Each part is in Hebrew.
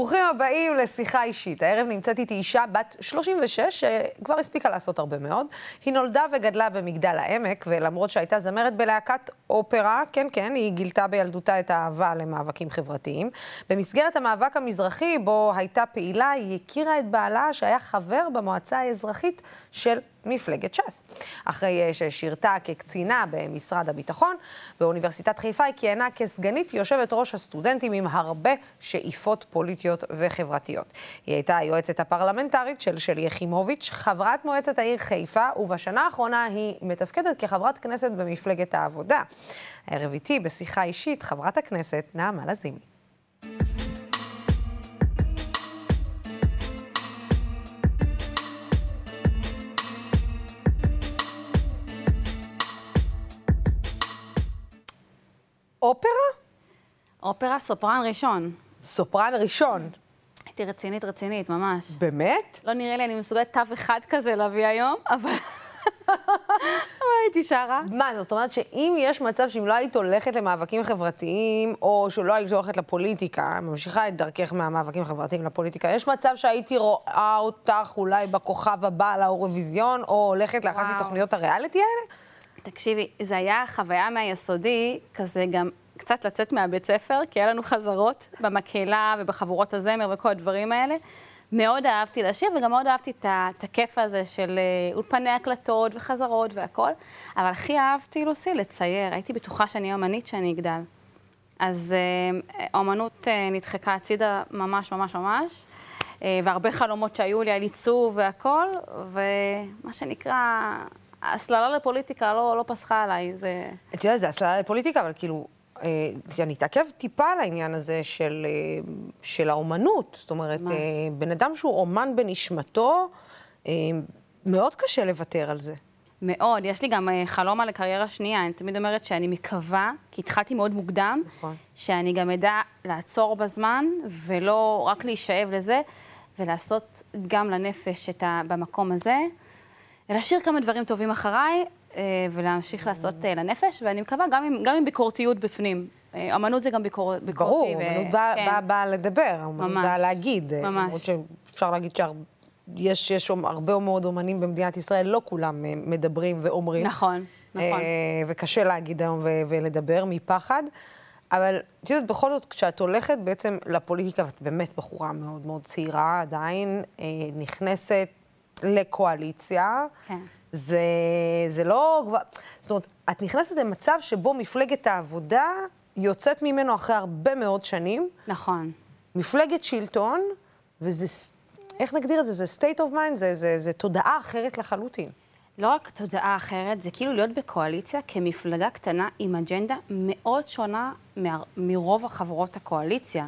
ברוכים הבאים לשיחה אישית. הערב נמצאת איתי אישה בת 36, שכבר הספיקה לעשות הרבה מאוד. היא נולדה וגדלה במגדל העמק, ולמרות שהייתה זמרת בלהקת אופרה, כן, כן, היא גילתה בילדותה את האהבה למאבקים חברתיים. במסגרת המאבק המזרחי, בו הייתה פעילה, היא הכירה את בעלה, שהיה חבר במועצה האזרחית של מפלגת ש"ס. אחרי אה, ששירתה כקצינה במשרד הביטחון, באוניברסיטת חיפה היא כיהנה כסגנית יושבת ראש הסטודנטים עם הרבה שאיפות פוליטיות וחברתיות. היא הייתה היועצת הפרלמנטרית של שלי יחימוביץ', חברת מועצת העיר חיפה, ובשנה האחרונה היא מתפקדת כחברת כנסת במפלגת העבודה. הערב איתי בשיחה אישית חברת הכנסת נעמה לזימי. אופרה? אופרה סופרן ראשון. סופרן ראשון. הייתי רצינית, רצינית, ממש. באמת? לא נראה לי, אני מסוגלת תו אחד כזה להביא היום, אבל... אבל הייתי שרה. מה, זאת אומרת שאם יש מצב שאם לא היית הולכת למאבקים חברתיים, או שלא היית הולכת לפוליטיקה, ממשיכה את דרכך מהמאבקים החברתיים לפוליטיקה, יש מצב שהייתי רואה אותך אולי בכוכב הבא לאירוויזיון, או הולכת לאחת מתוכניות הריאליטי האלה? תקשיבי, זה היה חוויה מהיסודי, כזה גם קצת לצאת מהבית ספר, כי היה לנו חזרות במקהלה ובחבורות הזמר וכל הדברים האלה. מאוד אהבתי לשיר, וגם מאוד אהבתי את הכיף הזה של אה, אולפני הקלטות וחזרות והכל. אבל הכי אהבתי, לוסי, לצייר. הייתי בטוחה שאני אמנית שאני אגדל. אז אומנות אה, אה, נדחקה הצידה ממש ממש ממש, והרבה חלומות שהיו לי על עיצוב והכל, ומה שנקרא, הסללה לפוליטיקה לא, לא פסחה עליי, זה... את יודעת, זה הסללה לפוליטיקה, אבל כאילו, אה, אני אתעכב טיפה על העניין הזה של, אה, של האומנות. זאת אומרת, אה, בן אדם שהוא אומן בנשמתו, אה, מאוד קשה לוותר על זה. מאוד. יש לי גם אה, חלום על הקריירה שנייה. אני תמיד אומרת שאני מקווה, כי התחלתי מאוד מוקדם, נכון. שאני גם אדע לעצור בזמן, ולא רק להישאב לזה, ולעשות גם לנפש את ה... במקום הזה. ולהשאיר כמה דברים טובים אחריי, אה, ולהמשיך לעשות אה, לנפש, ואני מקווה גם עם, גם עם ביקורתיות בפנים. אה, אמנות זה גם ביקור, ביקורתי. ברור, אמנות ו... באה כן. בא, בא לדבר, אמנות באה להגיד. ממש. למרות שאפשר להגיד שיש יש הרבה מאוד אומנים במדינת ישראל, לא כולם מדברים ואומרים. נכון, נכון. וקשה להגיד היום ולדבר מפחד. אבל את יודעת, בכל זאת, כשאת הולכת בעצם לפוליטיקה, ואת באמת בחורה מאוד מאוד צעירה עדיין, נכנסת לקואליציה. כן. זה, זה לא... זאת אומרת, את נכנסת למצב שבו מפלגת העבודה יוצאת ממנו אחרי הרבה מאוד שנים. נכון. מפלגת שלטון, וזה, איך נגדיר את זה? זה state of mind, זה, זה, זה תודעה אחרת לחלוטין. לא רק תודעה אחרת, זה כאילו להיות בקואליציה כמפלגה קטנה עם אג'נדה מאוד שונה מרוב החברות הקואליציה.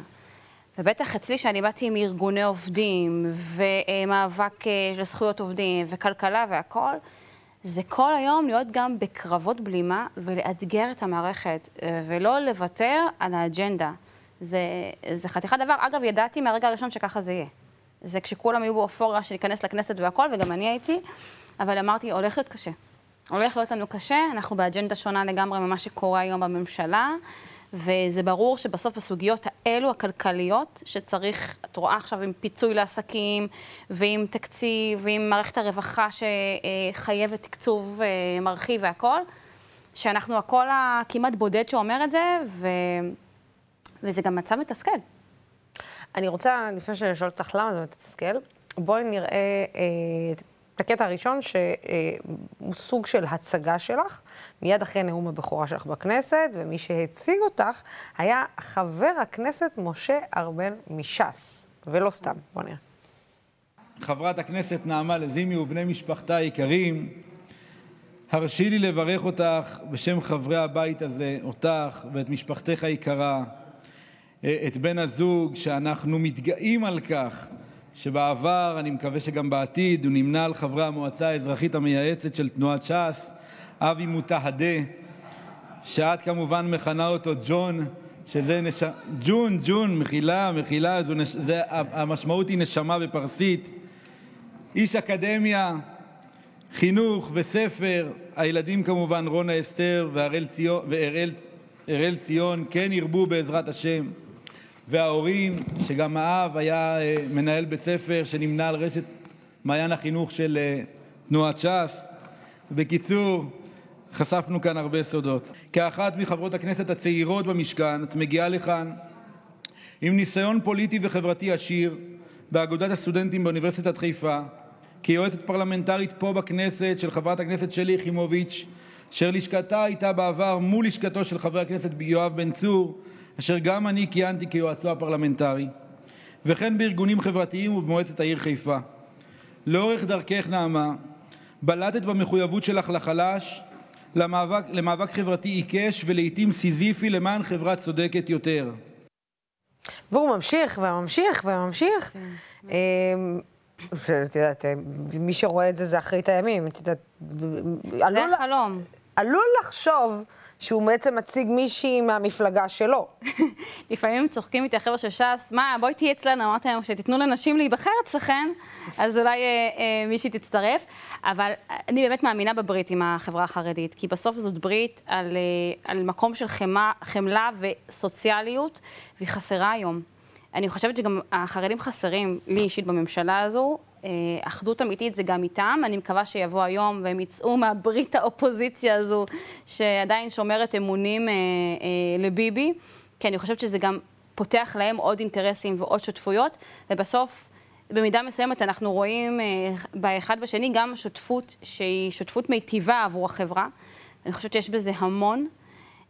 ובטח אצלי, שאני באתי עם ארגוני עובדים, ומאבק של אה, זכויות עובדים, וכלכלה והכול, זה כל היום להיות גם בקרבות בלימה ולאתגר את המערכת, אה, ולא לוותר על האג'נדה. זה, זה חתיכת דבר. אגב, ידעתי מהרגע הראשון שככה זה יהיה. זה כשכולם היו באופוריה שניכנס לכנסת והכול, וגם אני הייתי, אבל אמרתי, הולך להיות קשה. הולך להיות לנו קשה, אנחנו באג'נדה שונה לגמרי ממה שקורה היום בממשלה. וזה ברור שבסוף הסוגיות האלו, הכלכליות, שצריך, את רואה עכשיו עם פיצוי לעסקים, ועם תקציב, ועם מערכת הרווחה שחייבת תקצוב אה, מרחיב והכול, שאנחנו הקול הכמעט בודד שאומר את זה, ו... וזה גם מצב מתסכל. אני רוצה, לפני שאני אשאל אותך למה זה מתסכל, בואי נראה אה, הקטע הראשון, שהוא סוג של הצגה שלך, מיד אחרי נאום הבכורה שלך בכנסת, ומי שהציג אותך היה חבר הכנסת משה ארבל מש"ס, ולא סתם. בוא נראה. חברת הכנסת נעמה לזימי ובני משפחתה היקרים, הרשי לי לברך אותך בשם חברי הבית הזה, אותך ואת משפחתך היקרה, את בן הזוג, שאנחנו מתגאים על כך שבעבר, אני מקווה שגם בעתיד, הוא נמנה על חברי המועצה האזרחית המייעצת של תנועת ש"ס, אבי מוטהדה, שאת כמובן מכנה אותו ג'ון, שזה נש... ג'ון, ג'ון, מחילה, מחילה, נש... זה... המשמעות היא נשמה בפרסית. איש אקדמיה, חינוך וספר, הילדים כמובן רונה אסתר והראל ציון, כן ירבו בעזרת השם. וההורים, שגם האב היה אה, מנהל בית ספר שנמנה על רשת מעיין החינוך של אה, תנועת ש"ס. בקיצור, חשפנו כאן הרבה סודות. כאחת מחברות הכנסת הצעירות במשכן, את מגיעה לכאן עם ניסיון פוליטי וחברתי עשיר באגודת הסטודנטים באוניברסיטת חיפה, כיועצת פרלמנטרית פה בכנסת של חברת הכנסת שלי יחימוביץ', אשר לשכתה הייתה בעבר מול לשכתו של חבר הכנסת יואב בן צור, אשר גם אני כיהנתי כיועצו הפרלמנטרי, וכן בארגונים חברתיים ובמועצת העיר חיפה. לאורך דרכך, נעמה, בלטת במחויבות שלך לחלש, למאבק, למאבק חברתי עיקש ולעיתים סיזיפי למען חברה צודקת יותר. והוא ממשיך וממשיך וממשיך. אמ, את יודעת, מי שרואה את זה זה אחרית הימים. את יודעת, זה החלום. עלול לחשוב שהוא בעצם מציג מישהי מהמפלגה שלו. לפעמים צוחקים איתי החבר'ה של ש"ס, מה, בואי תהיי אצלנו, אמרתי להם שתיתנו לנשים להיבחר אצלכם, אז אולי אה, אה, מישהי תצטרף. אבל אני באמת מאמינה בברית עם החברה החרדית, כי בסוף זאת ברית על, אה, על מקום של חמה, חמלה וסוציאליות, והיא חסרה היום. אני חושבת שגם החרדים חסרים, לי אישית בממשלה הזו, אה, אחדות אמיתית זה גם איתם. אני מקווה שיבוא היום והם יצאו מהברית האופוזיציה הזו, שעדיין שומרת אמונים אה, אה, לביבי, כי אני חושבת שזה גם פותח להם עוד אינטרסים ועוד שותפויות, ובסוף, במידה מסוימת אנחנו רואים אה, באחד בשני גם שותפות שהיא שותפות מיטיבה עבור החברה. אני חושבת שיש בזה המון.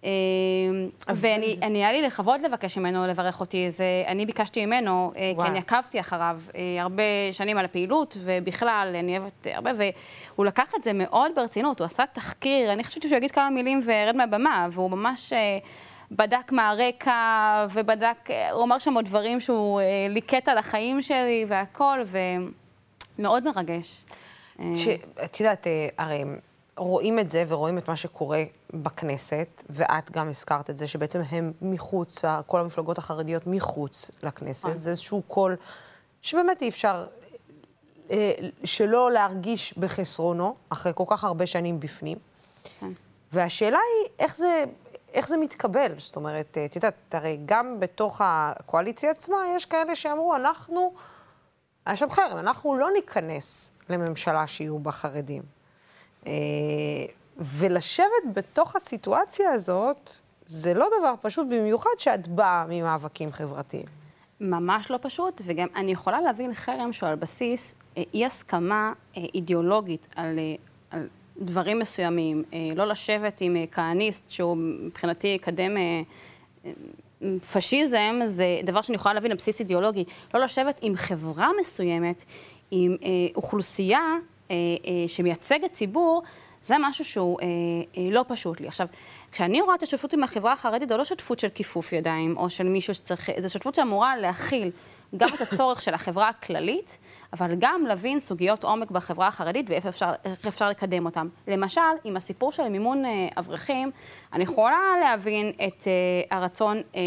אמ, ואני, היה לי לכבוד לבקש ממנו לברך אותי. זה, אני ביקשתי ממנו, וואו. אה, כי אני עקבתי אחריו אה, הרבה שנים על הפעילות, ובכלל, אני אוהבת הרבה, והוא לקח את זה מאוד ברצינות, הוא עשה תחקיר, אני חושבת שהוא יגיד כמה מילים וירד מהבמה, והוא ממש... אה, בדק מהרקע, ובדק, הוא אמר שם עוד דברים שהוא ליקט על החיים שלי והכל, ומאוד מרגש. את יודעת, הרי רואים את זה ורואים את מה שקורה בכנסת, ואת גם הזכרת את זה, שבעצם הם מחוץ, כל המפלגות החרדיות מחוץ לכנסת. נכון. זה איזשהו קול שבאמת אי אפשר אה, שלא להרגיש בחסרונו, אחרי כל כך הרבה שנים בפנים. כן. והשאלה היא, איך זה, איך זה מתקבל? זאת אומרת, את יודעת, הרי גם בתוך הקואליציה עצמה יש כאלה שאמרו, אנחנו, היה שם חרם, אנחנו לא ניכנס לממשלה שיהיו בה חרדים. אה, ולשבת בתוך הסיטואציה הזאת, זה לא דבר פשוט, במיוחד שאת באה ממאבקים חברתיים. ממש לא פשוט, וגם אני יכולה להבין חרם שהוא על בסיס אה, אי-הסכמה אה, אידיאולוגית על, על דברים מסוימים. לא לשבת עם כהניסט שהוא מבחינתי יקדם פשיזם, זה דבר שאני יכולה להבין על בסיס אידיאולוגי. לא לשבת עם חברה מסוימת, עם אוכלוסייה שמייצגת ציבור, זה משהו שהוא אה, אה, לא פשוט לי. עכשיו, כשאני רואה את השותפות עם החברה החרדית, זו לא שותפות של כיפוף ידיים, או של מישהו שצריך, זו שותפות שאמורה להכיל גם את הצורך של החברה הכללית, אבל גם להבין סוגיות עומק בחברה החרדית ואיך אפשר, אפשר לקדם אותן. למשל, עם הסיפור של מימון אה, אברכים, אני יכולה להבין את אה, הרצון אה,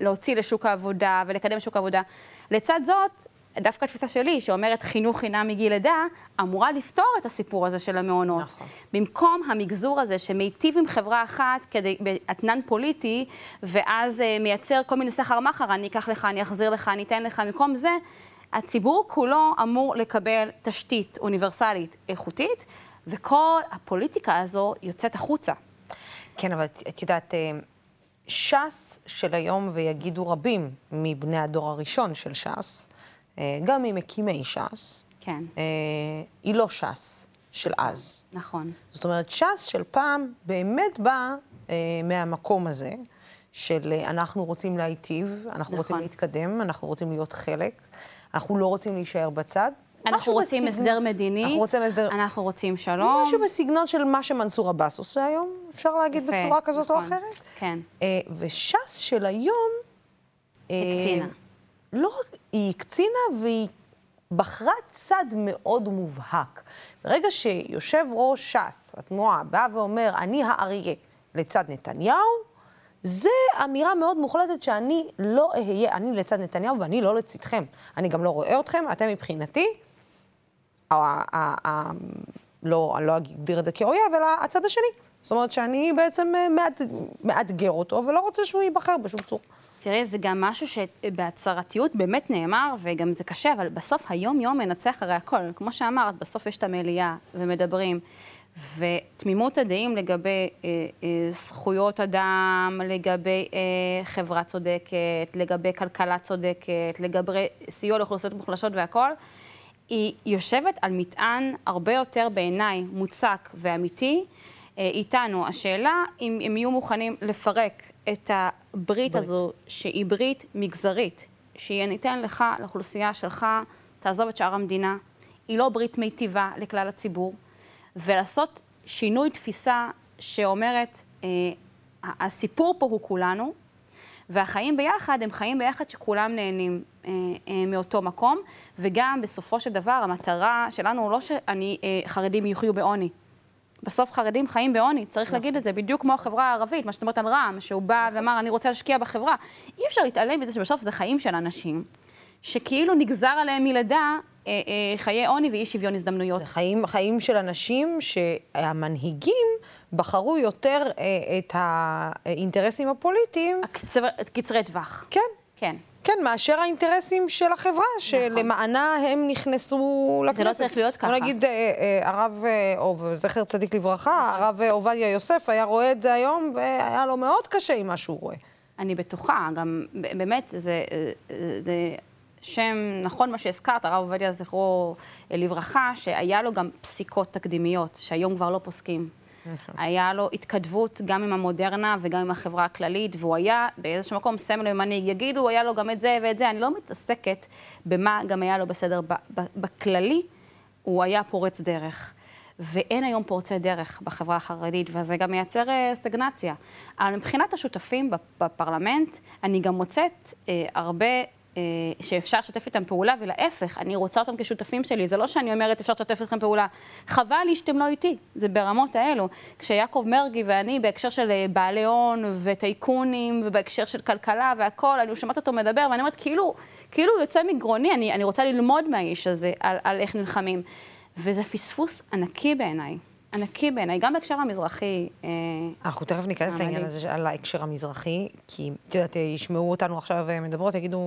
להוציא לשוק העבודה ולקדם שוק העבודה. לצד זאת, דווקא התפיסה שלי, שאומרת חינוך חינם מגיל לידה, אמורה לפתור את הסיפור הזה של המעונות. נכון. במקום המגזור הזה שמיטיב עם חברה אחת כדי, באתנן פוליטי, ואז uh, מייצר כל מיני סחר מחר, אני אקח לך, אני אחזיר לך, אני אתן לך, במקום זה, הציבור כולו אמור לקבל תשתית אוניברסלית איכותית, וכל הפוליטיקה הזו יוצאת החוצה. כן, אבל את יודעת... אה, ש"ס של היום, ויגידו רבים מבני הדור הראשון של ש"ס, גם ממקימי ש"ס, כן. אה, היא לא ש"ס של אז. נכון. זאת אומרת, ש"ס של פעם באמת באה אה, מהמקום הזה, של אנחנו רוצים להיטיב, אנחנו נכון. רוצים להתקדם, אנחנו רוצים להיות חלק, אנחנו לא רוצים להישאר בצד. אנחנו רוצים בסגנ... הסדר מדיני, אנחנו רוצים, הסדר... אנחנו רוצים שלום. משהו בסגנון של מה שמנסור עבאס עושה היום, אפשר להגיד יפה, בצורה כזאת נכון, או אחרת. כן. וש"ס של היום... הקצינה. לא היא הקצינה והיא בחרה צד מאוד מובהק. ברגע שיושב ראש ש"ס, התנועה, בא ואומר, אני האריה לצד נתניהו, זה אמירה מאוד מוחלטת שאני לא אהיה, אני לצד נתניהו ואני לא לצדכם. אני גם לא רואה אתכם, אתם מבחינתי, לא, אני לא אגדיר את זה כאויב, אלא הצד השני. זאת אומרת שאני בעצם אה, מאתגר אותו ולא רוצה שהוא ייבחר בשום צורה. תראי, זה גם משהו שבהצהרתיות באמת נאמר, וגם זה קשה, אבל בסוף היום-יום מנצח הרי הכל. כמו שאמרת, בסוף יש את המליאה ומדברים. ותמימות הדעים לגבי אה, אה, זכויות אדם, לגבי אה, חברה צודקת, לגבי כלכלה צודקת, לגבי סיוע לאוכלוסיות מוחלשות והכול, היא יושבת על מטען הרבה יותר בעיניי מוצק ואמיתי אה, איתנו. השאלה אם הם יהיו מוכנים לפרק את הברית הזו, שהיא ברית מגזרית, שהיא ניתן לך, לאוכלוסייה שלך, תעזוב את שאר המדינה. היא לא ברית מיטיבה לכלל הציבור. ולעשות שינוי תפיסה שאומרת, אה, הסיפור פה הוא כולנו, והחיים ביחד הם חיים ביחד שכולם נהנים אה, אה, מאותו מקום, וגם בסופו של דבר המטרה שלנו הוא לא שחרדים אה, יחיו בעוני. בסוף חרדים חיים בעוני, צריך להגיד את זה, בדיוק כמו החברה הערבית, מה שאת אומרת על רע"מ, שהוא בא ואמר, אני רוצה להשקיע בחברה. אי אפשר להתעלם מזה שבסוף זה חיים של אנשים, שכאילו נגזר עליהם מלידה אה, אה, חיי עוני ואי שוויון הזדמנויות. חיים, חיים של אנשים שהמנהיגים בחרו יותר אה, את האינטרסים הפוליטיים. הקצר, קצרי טווח. כן. כן. כן, מאשר האינטרסים של החברה. שלמענה הם נכנסו לכנסת. זה לא צריך להיות ככה. בוא נגיד, הרב, או זכר צדיק לברכה, הרב עובדיה יוסף היה רואה את זה היום, והיה לו מאוד קשה עם מה שהוא רואה. אני בטוחה, גם באמת, זה שם, נכון מה שהזכרת, הרב עובדיה זכרו לברכה, שהיה לו גם פסיקות תקדימיות, שהיום כבר לא פוסקים. נכון. היה לו התכתבות גם עם המודרנה וגם עם החברה הכללית, והוא היה באיזשהו מקום סמל ומנהיג. יגידו, היה לו גם את זה ואת זה. אני לא מתעסקת במה גם היה לו בסדר. בכללי, הוא היה פורץ דרך. ואין היום פורצי דרך בחברה החרדית, וזה גם מייצר אה, סטגנציה. אבל מבחינת השותפים בפרלמנט, אני גם מוצאת אה, הרבה שאפשר לשתף איתם פעולה, ולהפך, אני רוצה אותם כשותפים שלי. זה לא שאני אומרת, אפשר לשתף איתכם פעולה. חבל לי שאתם לא איתי, זה ברמות האלו. כשיעקב מרגי ואני, בהקשר של אה, בעלי הון וטייקונים, ובהקשר של כלכלה והכול, אני שומעת אותו מדבר, ואני אומרת, כאילו, כאילו הוא יוצא מגרוני, אני, אני רוצה ללמוד מהאיש הזה על, על איך נלחמים. וזה פספוס ענקי בעיניי. ענקי בעיניי, גם בהקשר המזרחי. אה, אנחנו תכף ניכנס לעניין הזה על ההקשר המזרחי, כי את יודעת, ישמעו אותנו עכשיו מדברות, יגידו,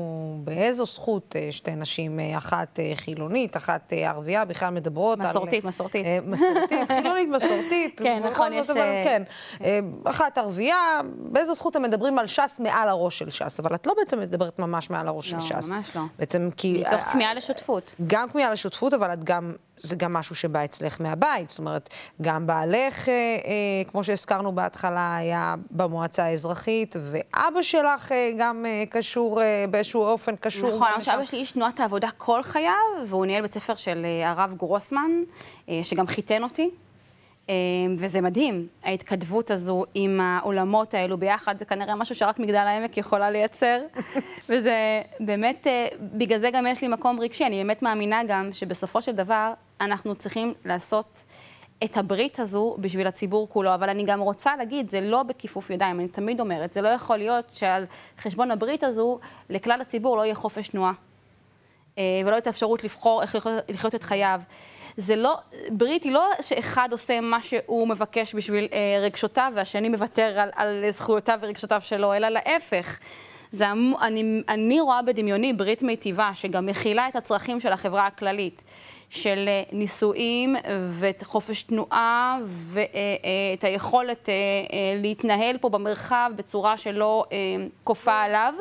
באיזו זכות אה, שתי נשים, אה, אחת חילונית, אחת ערבייה, בכלל מדברות מסורתית, על... מסורתית, מסורתית. מסורתית, חילונית, מסורתית. כן, נכון, יש... כן, אחת ערבייה, באיזו זכות הם מדברים על ש"ס מעל הראש של ש"ס, אבל את לא בעצם מדברת ממש מעל הראש לא, של ש"ס. לא, ממש לא. בעצם כי... מתוך כמיהה לשותפות. גם כמיהה לשותפות, אבל את גם... זה גם משהו שבא אצלך מהבית. זאת אומרת, גם בעלך, אה, אה, כמו שהזכרנו בהתחלה, היה במועצה האזרחית, ואבא שלך אה, גם אה, קשור, אה, באיזשהו אופן קשור. נכון, למרות שאבא שלי איש תנועת העבודה כל חייו, והוא ניהל בית ספר של אה, הרב גרוסמן, אה, שגם חיתן אותי. אה, וזה מדהים, ההתכתבות הזו עם העולמות האלו ביחד, זה כנראה משהו שרק מגדל העמק יכולה לייצר. וזה באמת, אה, בגלל זה גם יש לי מקום רגשי, אני באמת מאמינה גם שבסופו של דבר אנחנו צריכים לעשות את הברית הזו בשביל הציבור כולו, אבל אני גם רוצה להגיד, זה לא בכיפוף ידיים, אני תמיד אומרת, זה לא יכול להיות שעל חשבון הברית הזו, לכלל הציבור לא יהיה חופש תנועה. אה, ולא את האפשרות לבחור איך לחיות את חייו. זה לא, ברית היא לא שאחד עושה מה שהוא מבקש בשביל אה, רגשותיו, והשני מוותר על, על זכויותיו ורגשותיו שלו, אלא להפך. זה, אני, אני רואה בדמיוני ברית מיטיבה, שגם מכילה את הצרכים של החברה הכללית. של אה, נישואים וחופש תנועה ואת אה, היכולת אה, להתנהל פה במרחב בצורה שלא כופה עליו.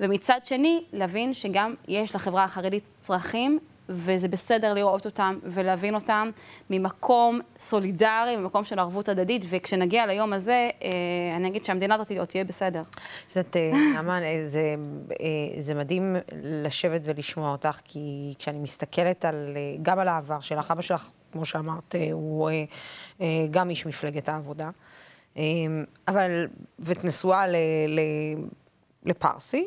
ומצד שני, להבין שגם יש לחברה החרדית צרכים וזה בסדר לראות אותם ולהבין אותם ממקום סולידרי, ממקום של ערבות הדדית, וכשנגיע ליום הזה, אה, אני אגיד שהמדינה הזאת תהיה בסדר. את יודעת, אה, נעמן, אה, זה, זה מדהים לשבת ולשמוע אותך, כי כשאני מסתכלת על, גם על העבר שלך, אבא שלך, כמו שאמרת, הוא גם איש מפלגת העבודה, אבל, ואת נשואה לפרסי,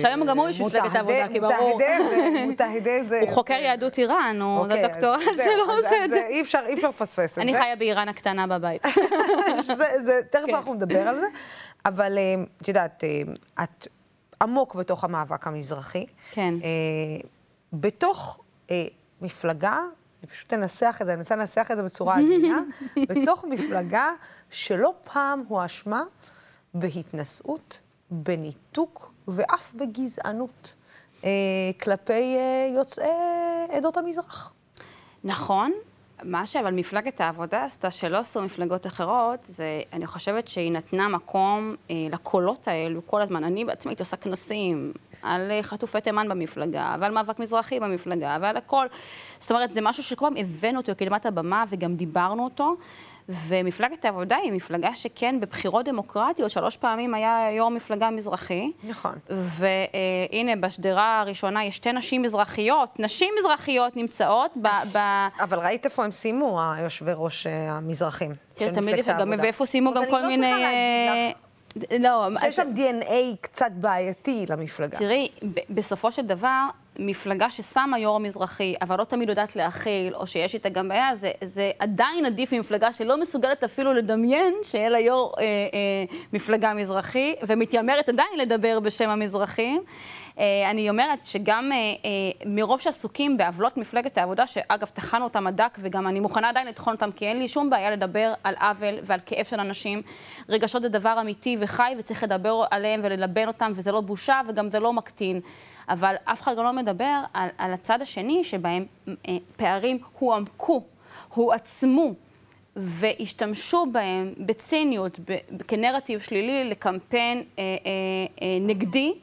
שהיום גם הוא איש מפלגת העבודה, כי ברור. מותהדה זה... הוא חוקר יהדות איראן, הוא אוקיי, הדוקטורט שלו עושה את זה. אי אפשר לפספס את זה. אני חיה באיראן הקטנה בבית. תכף כן. אנחנו נדבר על זה, אבל אה, את יודעת, אה, את עמוק בתוך המאבק המזרחי. כן. אה, בתוך מפלגה, אני פשוט אנסח את זה, אני מנסה לנסח את זה בצורה עדינה, בתוך מפלגה שלא פעם הואשמה בהתנשאות בניתוק ואף בגזענות אה, כלפי אה, יוצאי עדות המזרח. נכון. מה שאבל מפלגת העבודה עשתה, שלא עשו מפלגות אחרות, זה, אני חושבת שהיא נתנה מקום אה, לקולות האלו כל הזמן. אני בעצמי הייתי עושה כנסים על אה, חטופי תימן במפלגה, ועל מאבק מזרחי במפלגה, ועל הכל. זאת אומרת, זה משהו שכל פעם הבאנו אותו לקדמת הבמה וגם דיברנו אותו. ומפלגת העבודה היא מפלגה שכן, בבחירות דמוקרטיות, שלוש פעמים היה יו"ר מפלגה מזרחי. נכון. והנה, בשדרה הראשונה יש שתי נשים מזרחיות. נשים מזרחיות נמצאות ב... ב... אבל ראית איפה הם סיימו, היושבי ראש אה, המזרחים תמיד איפה, גם ואיפה סיימו גם כל מיני... לא לך. לא, שיש שם DNA קצת בעייתי למפלגה. תראי, בסופו של דבר, מפלגה ששמה יו"ר מזרחי, אבל לא תמיד יודעת להכיל, או שיש איתה גם בעיה, זה, זה עדיין עדיף ממפלגה שלא מסוגלת אפילו לדמיין שיהיה לה יו"ר אה, אה, מפלגה מזרחי, ומתיימרת עדיין לדבר בשם המזרחים. אה, אני אומרת שגם אה, אה, מרוב שעסוקים בעוולות מפלגת העבודה, שאגב, טחנו אותם עד דק, וגם אני מוכנה עדיין לטחון אותם, כי אין לי שום בעיה לדבר על עוול ועל כאב של אנשים. רגשות זה דבר אמיתי וחי, וצריך לדבר עליהם וללבן אותם, וזה לא בושה וגם זה לא מקטין. אבל אף אחד גם לא מדבר על, על הצד השני, שבהם אה, פערים הועמקו, הועצמו. והשתמשו בהם בציניות, כנרטיב שלילי לקמפיין אה, אה, אה, נגדי,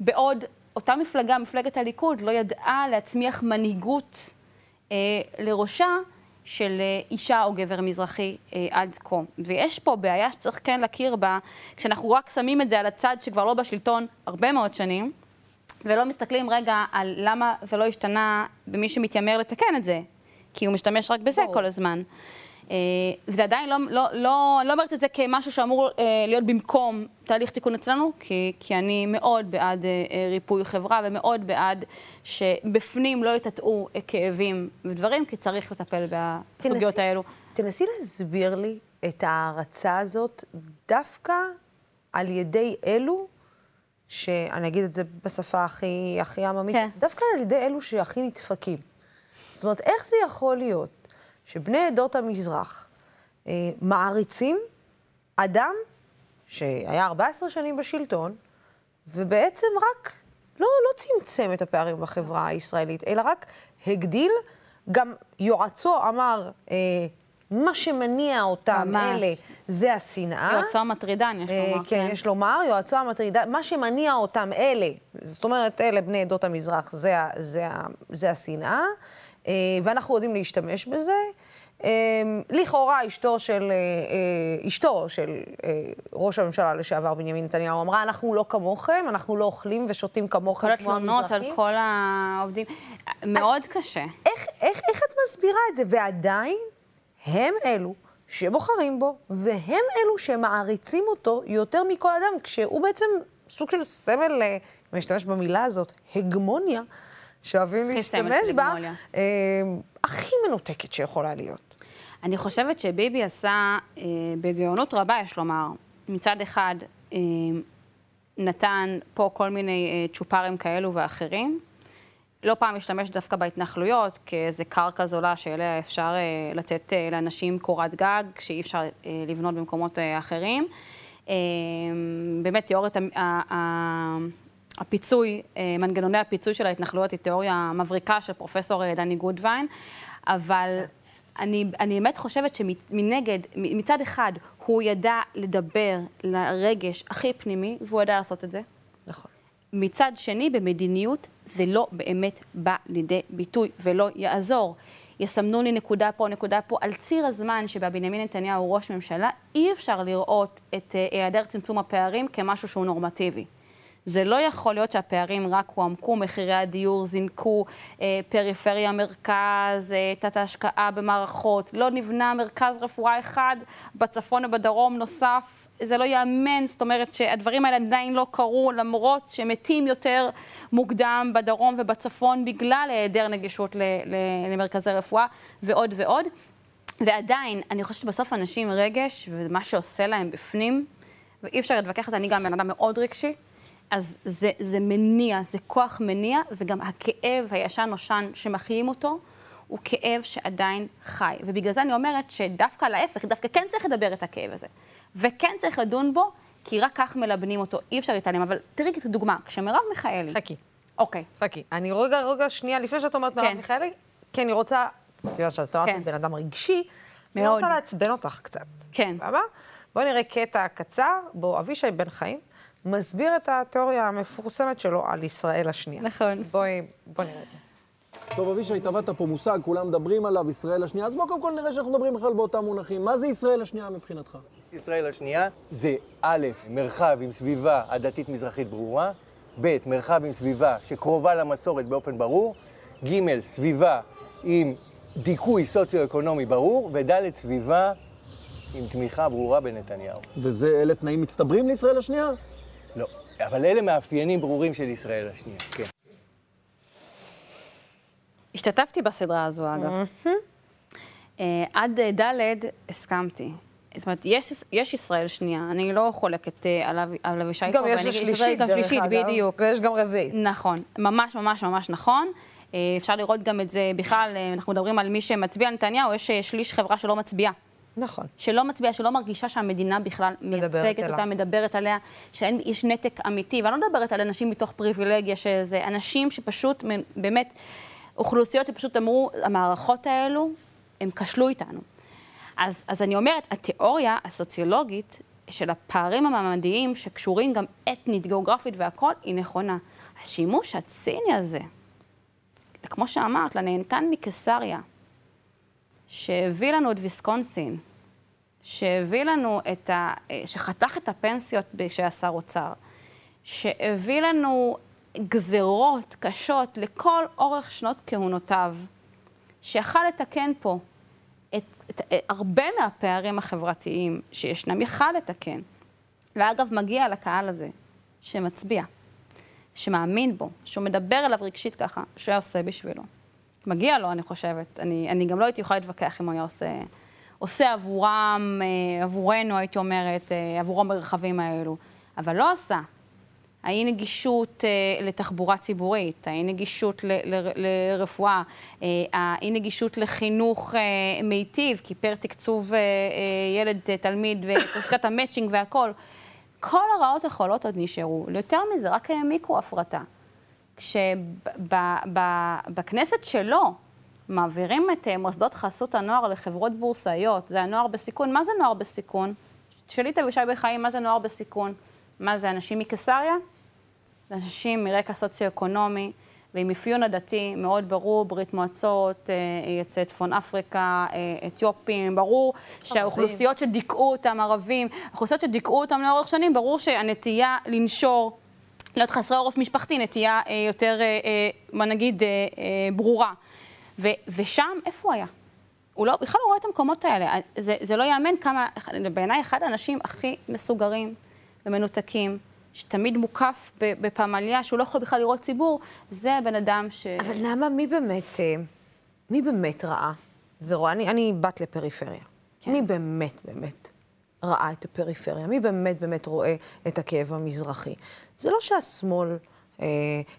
בעוד אותה מפלגה, מפלגת הליכוד, לא ידעה להצמיח מנהיגות אה, לראשה של אה, אישה או גבר מזרחי אה, עד כה. ויש פה בעיה שצריך כן להכיר בה, כשאנחנו רק שמים את זה על הצד שכבר לא בשלטון הרבה מאוד שנים, ולא מסתכלים רגע על למה זה לא השתנה במי שמתיימר לתקן את זה, כי הוא משתמש רק בזה בוא. כל הזמן. אה, זה עדיין לא, לא, לא, לא אומרת את זה כמשהו שאמור אה, להיות במקום תהליך תיקון אצלנו, כי, כי אני מאוד בעד אה, ריפוי חברה ומאוד בעד שבפנים לא יטאטאו כאבים ודברים, כי צריך לטפל בסוגיות תנסי, האלו. תנסי להסביר לי את ההערצה הזאת דווקא על ידי אלו, שאני אגיד את זה בשפה הכי, הכי עממית, כן. דווקא על ידי אלו שהכי נדפקים. זאת אומרת, איך זה יכול להיות שבני עדות המזרח אה, מעריצים אדם שהיה 14 שנים בשלטון, ובעצם רק לא, לא צמצם את הפערים בחברה הישראלית, אלא רק הגדיל. גם יועצו אמר, אה, מה שמניע אותם ממש. אלה זה השנאה. יועצו המטרידן, יש לומר. אה, כן, כן, יש לומר, יועצו המטרידן, מה שמניע אותם אלה, זאת אומרת, אלה בני עדות המזרח, זה, זה, זה השנאה. אה, ואנחנו יודעים להשתמש בזה. אה, לכאורה אשתו של, אשתו של ראש הממשלה לשעבר בנימין נתניהו אמרה, אנחנו לא כמוכם, אנחנו לא אוכלים ושותים כמוכם כמו המזרחים. כל התלונות על כל העובדים, מאוד קשה. איך, איך, איך את מסבירה את זה? ועדיין, הם אלו שבוחרים בו, והם אלו שמעריצים אותו יותר מכל אדם, כשהוא בעצם סוג של סמל, אם נשתמש במילה הזאת, הגמוניה. שאוהבים להשתמש בה, אה, הכי מנותקת שיכולה להיות. אני חושבת שביבי עשה, אה, בגאונות רבה, יש לומר, מצד אחד, אה, נתן פה כל מיני אה, צ'ופרים כאלו ואחרים. לא פעם השתמש דווקא בהתנחלויות, כאיזה קרקע זולה שאליה אפשר אה, לתת אה, לאנשים קורת גג, שאי אפשר אה, לבנות במקומות אה, אחרים. אה, באמת, תיאוריית הפיצוי, אה, מנגנוני הפיצוי של ההתנחלויות היא תיאוריה מבריקה של פרופסור אה, דני גודווין, אבל אני, אני באמת חושבת שמנגד, מצד אחד, הוא ידע לדבר לרגש הכי פנימי, והוא ידע לעשות את זה. נכון. מצד שני, במדיניות זה לא באמת בא לידי ביטוי ולא יעזור. יסמנו לי נקודה פה, נקודה פה. על ציר הזמן שבה בנימין נתניהו הוא ראש ממשלה, אי אפשר לראות את אה, היעדר צמצום הפערים כמשהו שהוא נורמטיבי. זה לא יכול להיות שהפערים רק הועמקו, מחירי הדיור זינקו, אה, פריפריה מרכז, אה, תת ההשקעה במערכות, לא נבנה מרכז רפואה אחד בצפון ובדרום נוסף, זה לא ייאמן, זאת אומרת שהדברים האלה עדיין לא קרו, למרות שמתים יותר מוקדם בדרום ובצפון בגלל היעדר נגישות למרכזי רפואה ועוד ועוד. ועדיין, אני חושבת שבסוף אנשים רגש, ומה שעושה להם בפנים, ואי אפשר להתווכח על זה, אני גם בן אדם מאוד רגשי, אז זה, זה מניע, זה כוח מניע, וגם הכאב הישן-נושן שמחיים אותו, הוא כאב שעדיין חי. ובגלל זה אני אומרת שדווקא להפך, דווקא כן צריך לדבר את הכאב הזה. וכן צריך לדון בו, כי רק כך מלבנים אותו, אי אפשר להתעלם. אבל תראי כדוגמה, כשמרב מיכאלי... חכי, אוקיי. חכי. אני רגע, רגע, שנייה, לפני שאת אומרת מרב כן. מיכאלי, כי אני רוצה, בגלל שאת אמרת כן. בן אדם רגשי, אז אני מאוד. רוצה לעצבן אותך קצת. כן. למה? בואי נראה קטע קצר, בו אבישי בן חיים מסביר את התיאוריה המפורסמת שלו על ישראל השנייה. נכון. בואי, בואי נראה. טוב, אבישי, טבעת פה מושג, כולם מדברים עליו, ישראל השנייה, אז בואו קודם כל נראה שאנחנו מדברים בכלל באותם מונחים. מה זה ישראל השנייה מבחינתך? ישראל השנייה זה א', מרחב עם סביבה עדתית מזרחית ברורה, ב', מרחב עם סביבה שקרובה למסורת באופן ברור, ג', סביבה עם דיכוי סוציו-אקונומי ברור, וד', סביבה עם תמיכה ברורה בנתניהו. וזה, אלה תנאים מצטברים לישראל השנייה? לא, אבל אלה מאפיינים ברורים של ישראל השנייה, כן. השתתפתי בסדרה הזו, אגב. אה, עד אה, ד' הסכמתי. זאת אומרת, יש, יש ישראל שנייה, אני לא חולקת אה, על אבי- על אבישי גם פה, יש לה ישראל שלישית, גם דרך שלישית, אגב. בדיוק. ויש גם רביעית. נכון, ממש ממש ממש נכון. אה, אפשר לראות גם את זה בכלל, אנחנו מדברים על מי שמצביע נתניהו, יש שליש חברה שלא מצביעה. נכון. שלא מצביעה, שלא מרגישה שהמדינה בכלל מייצגת. אותה, מדברת עליה, שיש נתק אמיתי. ואני לא מדברת על אנשים מתוך פריבילגיה, שזה אנשים שפשוט, באמת, אוכלוסיות שפשוט אמרו, המערכות האלו, הם כשלו איתנו. אז, אז אני אומרת, התיאוריה הסוציולוגית של הפערים המעמדיים, שקשורים גם אתנית, גיאוגרפית והכול, היא נכונה. השימוש הציני הזה, כמו שאמרת, לנהנתן מקיסריה, שהביא לנו את ויסקונסין, שהביא לנו את ה... שחתך את הפנסיות כשהיה שר אוצר, שהביא לנו גזרות קשות לכל אורך שנות כהונותיו, שיכל לתקן פה את, את, את, הרבה מהפערים החברתיים שישנם, יכל לתקן. ואגב, מגיע לקהל הזה, שמצביע, שמאמין בו, שהוא מדבר אליו רגשית ככה, שהוא היה עושה בשבילו. מגיע לו, אני חושבת. אני, אני גם לא הייתי יכולה להתווכח אם הוא היה עושה, עושה עבורם, אה, עבורנו, הייתי אומרת, אה, עבור המרחבים האלו. אבל לא עשה. האי נגישות אה, לתחבורה ציבורית, האי נגישות ל, ל, לרפואה, אה, האי נגישות לחינוך אה, מיטיב, כי פר תקצוב אה, אה, ילד, אה, תלמיד, ושיטת המצ'ינג והכול. כל הרעות החולות עוד נשארו. יותר מזה, רק העמיקו הפרטה. כשבכנסת שלו מעבירים את אה, מוסדות חסות הנוער לחברות בורסאיות, זה הנוער בסיכון. מה זה נוער בסיכון? תשאלי את אבישי בחיים, מה זה נוער בסיכון? מה זה, אנשים מקיסריה? זה אנשים מרקע סוציו-אקונומי ועם אפיון עדתי מאוד ברור, ברית מועצות, אה, יוצאי צפון אפריקה, אה, אתיופים, ברור שהאוכלוסיות שדיכאו אותם, ערבים, האוכלוסיות שדיכאו אותם לאורך שנים, ברור שהנטייה לנשור, להיות חסרי עורף משפחתי, נטייה אה, יותר, אה, אה, מה נגיד, אה, אה, ברורה. ו, ושם, איפה הוא היה? הוא לא, בכלל לא רואה את המקומות האלה. זה, זה לא ייאמן כמה, בעיניי אחד האנשים הכי מסוגרים ומנותקים, שתמיד מוקף בפמליה, שהוא לא יכול בכלל לראות ציבור, זה הבן אדם ש... אבל למה, מי באמת, אה, מי באמת ראה ורואה? אני, אני בת לפריפריה. כן. מי באמת באמת ראה את הפריפריה? מי באמת באמת רואה את הכאב המזרחי? זה לא שהשמאל, אה,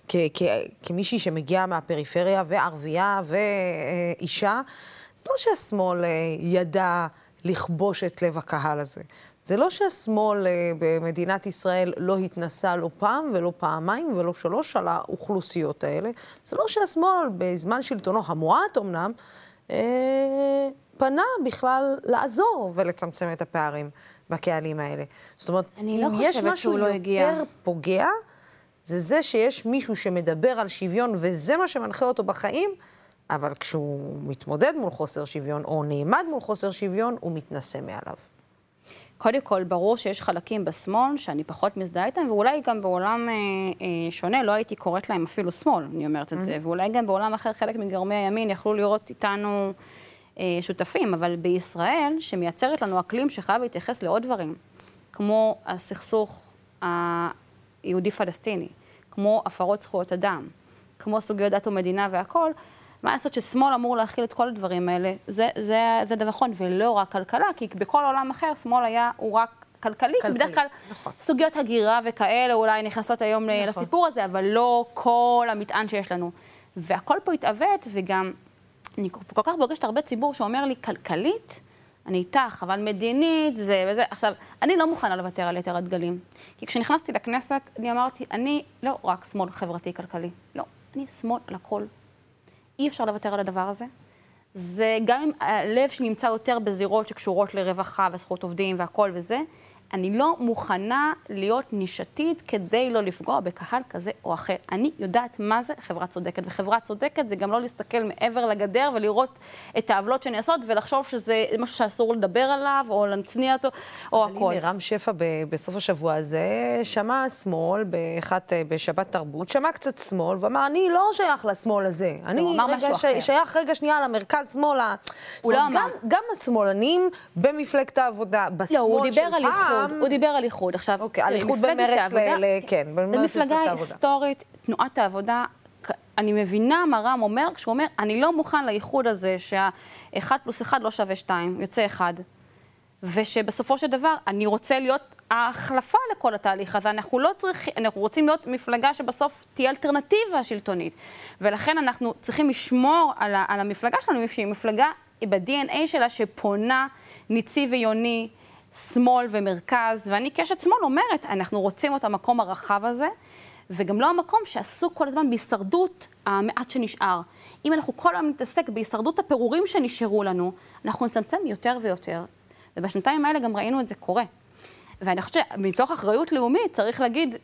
כ, כ, כמישהי שמגיעה מהפריפריה וערבייה ואישה, זה לא שהשמאל אה, ידע לכבוש את לב הקהל הזה. זה לא שהשמאל אה, במדינת ישראל לא התנסה לא פעם ולא פעמיים ולא שלוש על האוכלוסיות האלה. זה לא שהשמאל בזמן שלטונו, המועט אמנם, אה, פנה בכלל לעזור ולצמצם את הפערים בקהלים האלה. זאת אומרת, אני לא יש משהו לא הגיע. יותר פוגע, זה זה שיש מישהו שמדבר על שוויון וזה מה שמנחה אותו בחיים, אבל כשהוא מתמודד מול חוסר שוויון או נעמד מול חוסר שוויון, הוא מתנשא מעליו. קודם כל, ברור שיש חלקים בשמאל שאני פחות מזדהה איתם, ואולי גם בעולם אה, אה, שונה לא הייתי קוראת להם אפילו שמאל, אני אומרת את זה, ואולי גם בעולם אחר חלק מגורמי הימין יכלו לראות איתנו אה, שותפים, אבל בישראל, שמייצרת לנו אקלים שחייב להתייחס לעוד דברים, כמו הסכסוך היהודי-פלסטיני, כמו הפרות זכויות אדם, כמו סוגיות דת ומדינה והכול, מה לעשות ששמאל אמור להכיל את כל הדברים האלה, זה, זה, זה דבר נכון, ולא רק כלכלה, כי בכל עולם אחר שמאל היה, הוא רק כלכלי, כי כלכלי, בדרך כלל נכון. סוגיות הגירה וכאלה אולי נכנסות היום נכון. לסיפור הזה, אבל לא כל המטען שיש לנו. והכל פה התעוות, וגם אני כל כך פוגשת הרבה ציבור שאומר לי, כלכלית, אני איתך, אבל מדינית זה וזה. עכשיו, אני לא מוכנה לוותר על יתר הדגלים. כי כשנכנסתי לכנסת, אני אמרתי, אני לא רק שמאל חברתי-כלכלי. לא, אני שמאל על הכל. אי אפשר לוותר על הדבר הזה. זה גם אם הלב שלי נמצא יותר בזירות שקשורות לרווחה וזכות עובדים והכל וזה, אני לא מוכנה להיות נישתית כדי לא לפגוע בקהל כזה או אחר. אני יודעת מה זה חברה צודקת, וחברה צודקת זה גם לא להסתכל מעבר לגדר ולראות את העוולות שנעשות ולחשוב שזה משהו שאסור לדבר עליו או להנצניע אותו או אבל הכול. הנה, רם שפע ב- בסוף השבוע הזה שמע שמאל באחת, אה, בשבת תרבות, שמע קצת שמאל, ואמר, אני לא שייך לשמאל הזה. אני הוא אמר רגע ש-. שייך רגע שנייה למרכז-שמאל. הוא לא אמר. גם, גם השמאלנים במפלגת העבודה, בשמאל לא, הוא דיבר של פעם... איחוד, הוא דיבר על איחוד. עכשיו, אוקיי, על איחוד מפלגת במרץ ל- כן, זו במרץ מפלגה מפלגת העבודה. היסטורית, תנועת העבודה, אני מבינה מה רם אומר, כשהוא אומר, אני לא מוכן לאיחוד הזה שה-1 פלוס 1 לא שווה 2, יוצא 1. ושבסופו של דבר, אני רוצה להיות ההחלפה לכל התהליך הזה. אנחנו לא צריכים, אנחנו רוצים להיות מפלגה שבסוף תהיה אלטרנטיבה שלטונית. ולכן אנחנו צריכים לשמור על, ה, על המפלגה שלנו, שהיא מפלגה ב-DNA שלה שפונה ניצי ויוני, שמאל ומרכז, ואני כאשת שמאל אומרת, אנחנו רוצים את המקום הרחב הזה, וגם לא המקום שעסוק כל הזמן בהישרדות המעט שנשאר. אם אנחנו כל הזמן נתעסק בהישרדות הפירורים שנשארו לנו, אנחנו נצמצם יותר ויותר. ובשנתיים האלה גם ראינו את זה קורה. ואני חושבת שמתוך אחריות לאומית צריך להגיד,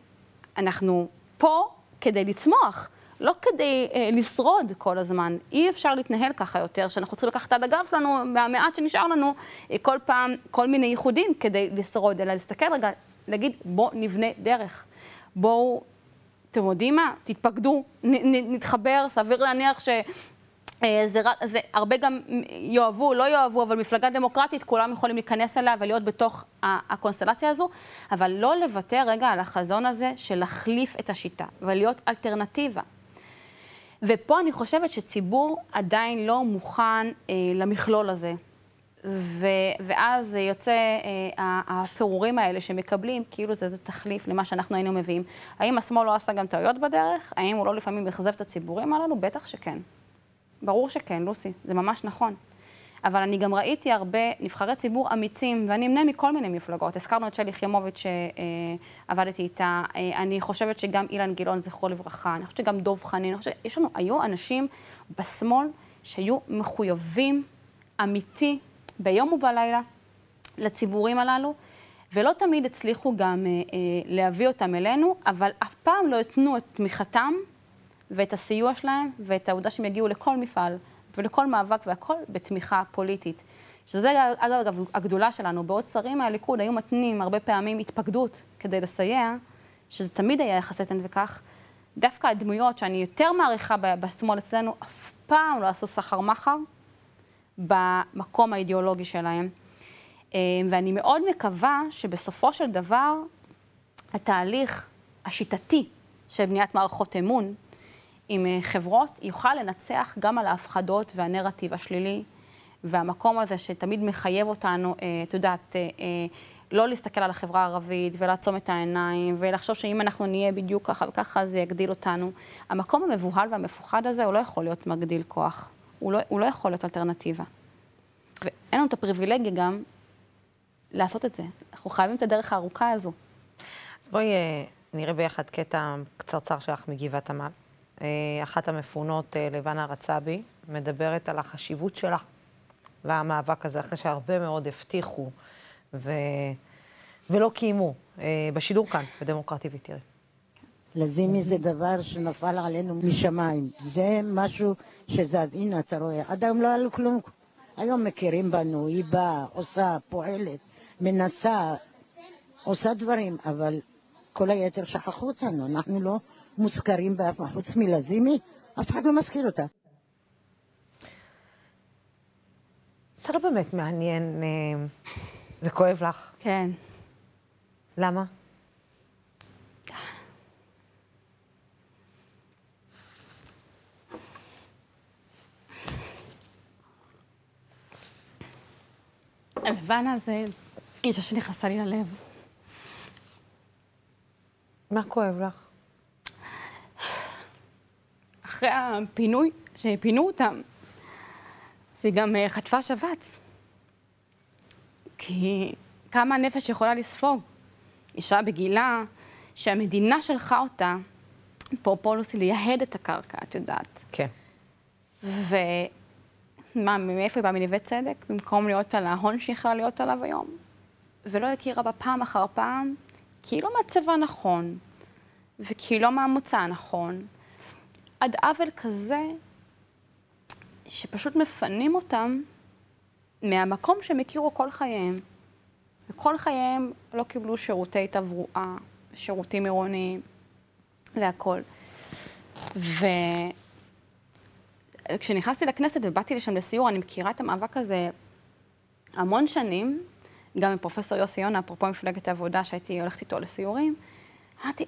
אנחנו פה כדי לצמוח, לא כדי אה, לשרוד כל הזמן. אי אפשר להתנהל ככה יותר, שאנחנו צריכים לקחת על הגב שלנו, מהמעט שנשאר לנו, אה, כל פעם כל מיני ייחודים כדי לשרוד, אלא להסתכל רגע, להגיד, בואו נבנה דרך. בואו, אתם יודעים מה? תתפקדו, נ, נ, נתחבר, סביר להניח ש... אה, זה, זה הרבה גם יאהבו, לא יאהבו, אבל מפלגה דמוקרטית, כולם יכולים להיכנס אליה ולהיות בתוך הקונסטלציה הזו, אבל לא לוותר רגע על החזון הזה של להחליף את השיטה ולהיות אלטרנטיבה. ופה אני חושבת שציבור עדיין לא מוכן אה, למכלול הזה. ו, ואז יוצא אה, הפירורים האלה שמקבלים, כאילו זה, זה תחליף למה שאנחנו היינו מביאים. האם השמאל לא עשה גם טעויות בדרך? האם הוא לא לפעמים אכזב את הציבורים הללו? בטח שכן. ברור שכן, לוסי, זה ממש נכון. אבל אני גם ראיתי הרבה נבחרי ציבור אמיצים, ואני אמנה מכל מיני מפלגות. הזכרנו את שלי יחימוביץ' שעבדתי איתה, אה, אני חושבת שגם אילן גילאון, זכרו לברכה, אני חושבת שגם דב חנין, אני חושבת שיש לנו, היו אנשים בשמאל שהיו מחויבים, אמיתי, ביום ובלילה, לציבורים הללו, ולא תמיד הצליחו גם אה, אה, להביא אותם אלינו, אבל אף פעם לא התנו את תמיכתם ואת הסיוע שלהם, ואת העובדה שהם יגיעו לכל מפעל ולכל מאבק והכל בתמיכה פוליטית. שזה אגב הגדולה שלנו, בעוד שרים מהליכוד היו מתנים הרבה פעמים התפקדות כדי לסייע, שזה תמיד היה יחסי תן וכך, דווקא הדמויות שאני יותר מעריכה בשמאל אצלנו, אף פעם לא עשו סחר מחר במקום האידיאולוגי שלהם. אה, ואני מאוד מקווה שבסופו של דבר התהליך השיטתי של בניית מערכות אמון עם אה, חברות יוכל לנצח גם על ההפחדות והנרטיב השלילי והמקום הזה שתמיד מחייב אותנו, אה, את יודעת, אה, לא להסתכל על החברה הערבית ולעצום את העיניים ולחשוב שאם אנחנו נהיה בדיוק ככה וככה זה יגדיל אותנו. המקום המבוהל והמפוחד הזה הוא לא יכול להיות מגדיל כוח, הוא לא, הוא לא יכול להיות אלטרנטיבה. ואין לנו את הפריבילגיה גם לעשות את זה. אנחנו חייבים את הדרך הארוכה הזו. אז בואי אה, נראה ביחד קטע קצרצר שלך מגבעת עמל. אה, אחת המפונות, אה, לבנה רצבי, מדברת על החשיבות שלה למאבק הזה, אחרי שהרבה מאוד הבטיחו ו... ולא קיימו, אה, בשידור כאן, בדמוקרטי ותראי. לזימי זה דבר שנפל עלינו משמיים. זה משהו שזז. הנה, אתה רואה, עד היום לא היה לו כלום. היום מכירים בנו, היא באה, עושה, פועלת, מנסה, עושה דברים, אבל כל היתר שכחו אותנו. אנחנו לא מוזכרים באף מה. חוץ מלזימי, אף אחד לא מזכיר אותה. זה לא באמת מעניין, אה, זה כואב לך. כן. למה? הלבנה זה אישה שנכנסה לי ללב. מה כואב לך? אחרי הפינוי, שפינו אותם, אז היא גם אה, חטפה שבץ. כי כמה הנפש יכולה לספוג? אישה בגילה, שהמדינה שלחה אותה, אפרופו לוסי, לייהד את הקרקע, את יודעת. כן. ומה, מאיפה היא באה? מנווה צדק? במקום להיות על ההון שהיא יכלה להיות עליו היום? ולא הכירה בה פעם אחר פעם, כי היא לא מהצבע הנכון, וכי היא לא מהמוצא הנכון. עד עוול כזה, שפשוט מפנים אותם מהמקום שהם הכירו כל חייהם. וכל חייהם לא קיבלו שירותי תברואה, שירותים עירוניים והכול. וכשנכנסתי לכנסת ובאתי לשם לסיור, אני מכירה את המאבק הזה המון שנים, גם עם פרופסור יוסי יונה, אפרופו מפלגת העבודה, שהייתי הולכת איתו לסיורים. אמרתי,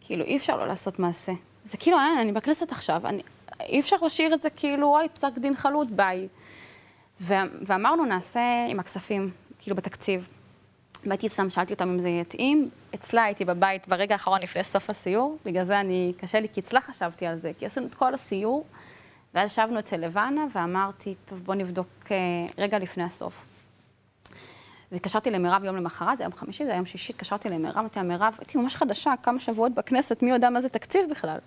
כאילו, אי אפשר לא לעשות מעשה. זה כאילו, אין, אני בכנסת עכשיו, אני, אי אפשר להשאיר את זה כאילו, אוי, פסק דין חלוט, ביי. ו- ואמרנו, נעשה עם הכספים, כאילו בתקציב. באתי אצלם, שאלתי אותם אם זה יתאים. אצלה הייתי בבית ברגע האחרון לפני סוף הסיור, בגלל זה אני, קשה לי, כי אצלה חשבתי על זה, כי עשינו את כל הסיור, ואז ישבנו אצל לבנה, ואמרתי, טוב, בוא נבדוק אה, רגע לפני הסוף. והתקשרתי למירב יום למחרת, זה יום חמישי, זה יום שישי, התקשרתי למירב, אמרתי לה, מירב, הייתי ממש חדשה, כמה שבועות בכנסת, מי יודע מה זה תקציב בכלל.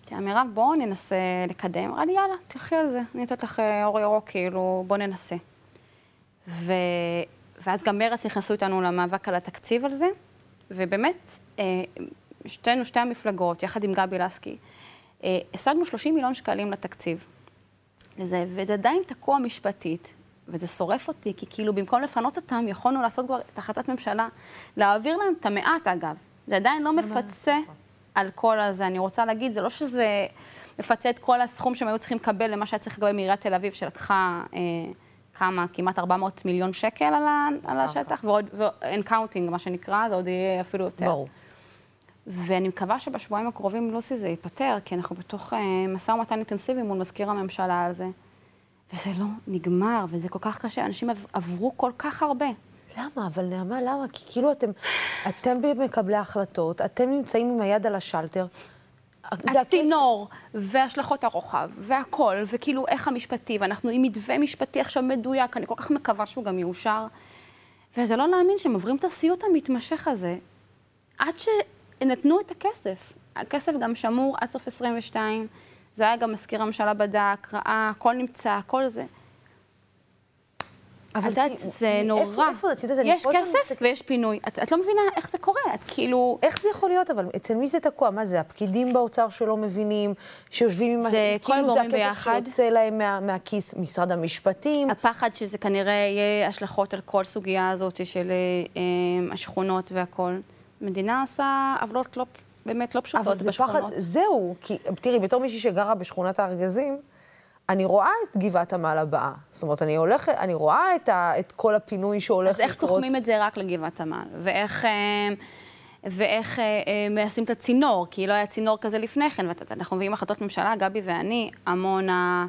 אמרתי לה, מירב, בואו ננסה לקדם. אמרה לי, יאללה, תלכי על זה, אני אתן לך אה, אור ירוק, כאילו, בואו ננסה. ו... ואז גם מרצ נכנסו איתנו למאבק על התקציב על זה, ובאמת, אה, שתינו, שתי המפלגות, יחד עם גבי לסקי, אה, השגנו 30 מיליון שקלים לתקציב לזה, וזה עדיין תקוע משפטית, וזה שורף אותי, כי כאילו במקום לפנות אותם, יכולנו לעשות כבר את החלטת ממשלה, להעביר להם את המעט, אגב. זה עדיין לא מפצה על כל הזה. אני רוצה להגיד, זה לא שזה מפצה את כל הסכום שהם היו צריכים לקבל למה שהיה צריך לקבל מעיריית תל אביב, שלקחה אה, כמה, כמעט 400 מיליון שקל על, ה, על השטח, ועוד, אין counting, מה שנקרא, זה עוד יהיה אפילו יותר. ברור. ואני מקווה שבשבועיים הקרובים, לוסי, זה ייפתר, כי אנחנו בתוך אה, משא ומתן אינטנסיבי מול מזכיר הממשלה על זה. וזה לא נגמר, וזה כל כך קשה, אנשים עב- עברו כל כך הרבה. למה? אבל נעמה, למה? כי כאילו אתם, אתם במקבלי ההחלטות, אתם נמצאים עם היד על השלטר. הצינור, והשלכות הרוחב, והכול, וכאילו איך המשפטי, ואנחנו עם מתווה משפטי עכשיו מדויק, אני כל כך מקווה שהוא גם יאושר. וזה לא להאמין שהם עוברים את הסיוט המתמשך הזה, עד שנתנו את הכסף. הכסף גם שמור עד סוף 22, זה היה גם מזכיר הממשלה בדק, ראה, הכל נמצא, הכל זה. את יודעת, כי- זה איפה- נורא. איפה, את יודעת, אני יש כסף מסתכלת- ויש פינוי. את, את לא מבינה איך זה קורה, את כאילו... איך זה יכול להיות, אבל אצל מי זה תקוע? מה זה, הפקידים באוצר שלא מבינים, שיושבים עם... זה כל כאילו הגורמים זה הכסף ביחד. שיוצא להם מה, מהכיס, משרד המשפטים. הפחד שזה כנראה יהיה השלכות על כל סוגיה הזאת של אה, אה, השכונות והכול. המדינה עושה עוולות לא, באמת לא פשוטות זה פחד, בשכונות. זהו, כי תראי, בתור מישהי שגרה בשכונת הארגזים, אני רואה את גבעת עמל הבאה. זאת אומרת, אני הולכת, אני רואה את, ה, את כל הפינוי שהולך אז איך לקרות. תוחמים את זה רק לגבעת עמל? ואיך, אה, ואיך אה, אה, מיישמים את הצינור? כי לא היה צינור כזה לפני כן, ואנחנו מביאים החלטות ממשלה, גבי ואני, עמונה,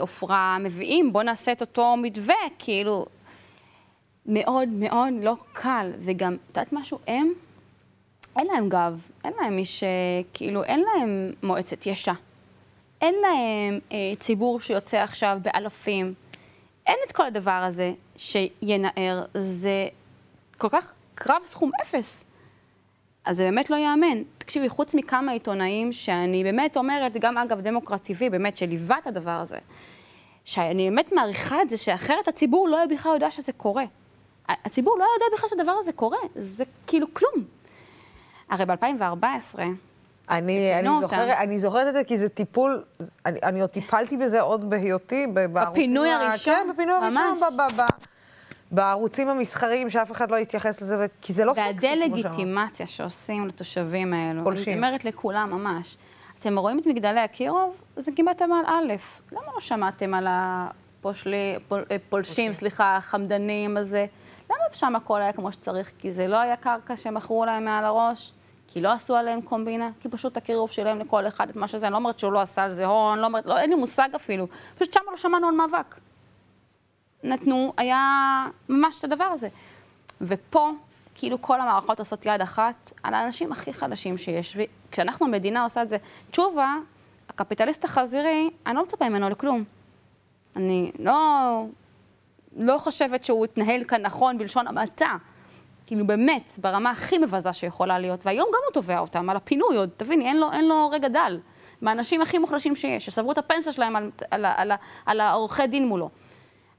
עופרה, מביאים, בואו נעשה את אותו מתווה, כאילו, מאוד מאוד לא קל. וגם, את יודעת משהו? הם, אין להם גב, אין להם מי ש... כאילו, אין להם מועצת יש"ע. אין להם אה, ציבור שיוצא עכשיו באלפים. אין את כל הדבר הזה שינער. זה כל כך קרב סכום אפס. אז זה באמת לא ייאמן. תקשיבי, חוץ מכמה עיתונאים שאני באמת אומרת, גם אגב דמוקרט TV, באמת, שליווה את הדבר הזה, שאני באמת מעריכה את זה, שאחרת הציבור לא היה בכלל יודע שזה קורה. הציבור לא יודע בכלל שהדבר הזה קורה, זה כאילו כלום. הרי ב-2014, אני, אני. זוכרת, אני זוכרת את זה כי זה טיפול, אני, אני עוד טיפלתי בזה עוד בהיותי, בערוצים... בפינוי ה- הראשון? כן, בפינוי הראשון. ב, ב, ב, בערוצים המסחריים, שאף אחד לא התייחס לזה, כי זה לא סקסי, כמו שאמרת. והדה-לגיטימציה שעושים לתושבים האלו, פולשים. אני אומרת לכולם ממש, אתם רואים את מגדלי אקירוב? זה כמעט עמל א', למה לא שמעתם על הפולשים, סליחה, החמדנים הזה? למה שם הכל היה כמו שצריך? כי זה לא היה קרקע שמכרו להם מעל הראש? כי לא עשו עליהם קומבינה? כי פשוט הקירוב שלהם לכל אחד את מה שזה, אני לא אומרת שהוא לא עשה על זה הון, לא אומרת, לא, אין לי מושג אפילו. פשוט שם לא שמענו על מאבק. נתנו, היה ממש את הדבר הזה. ופה, כאילו כל המערכות עושות יד אחת על האנשים הכי חלשים שיש. וכשאנחנו, המדינה עושה את זה, תשובה, הקפיטליסט החזירי, אני לא מצפה ממנו לכלום. אני לא לא חושבת שהוא התנהל כאן נכון בלשון המעטה. כאילו באמת, ברמה הכי מבזה שיכולה להיות, והיום גם הוא תובע אותם על הפינוי, עוד תביני, אין לו, אין לו רגע דל. מהאנשים הכי מוחלשים שיש, שסברו את הפנסיה שלהם על, על, על, על, על העורכי דין מולו.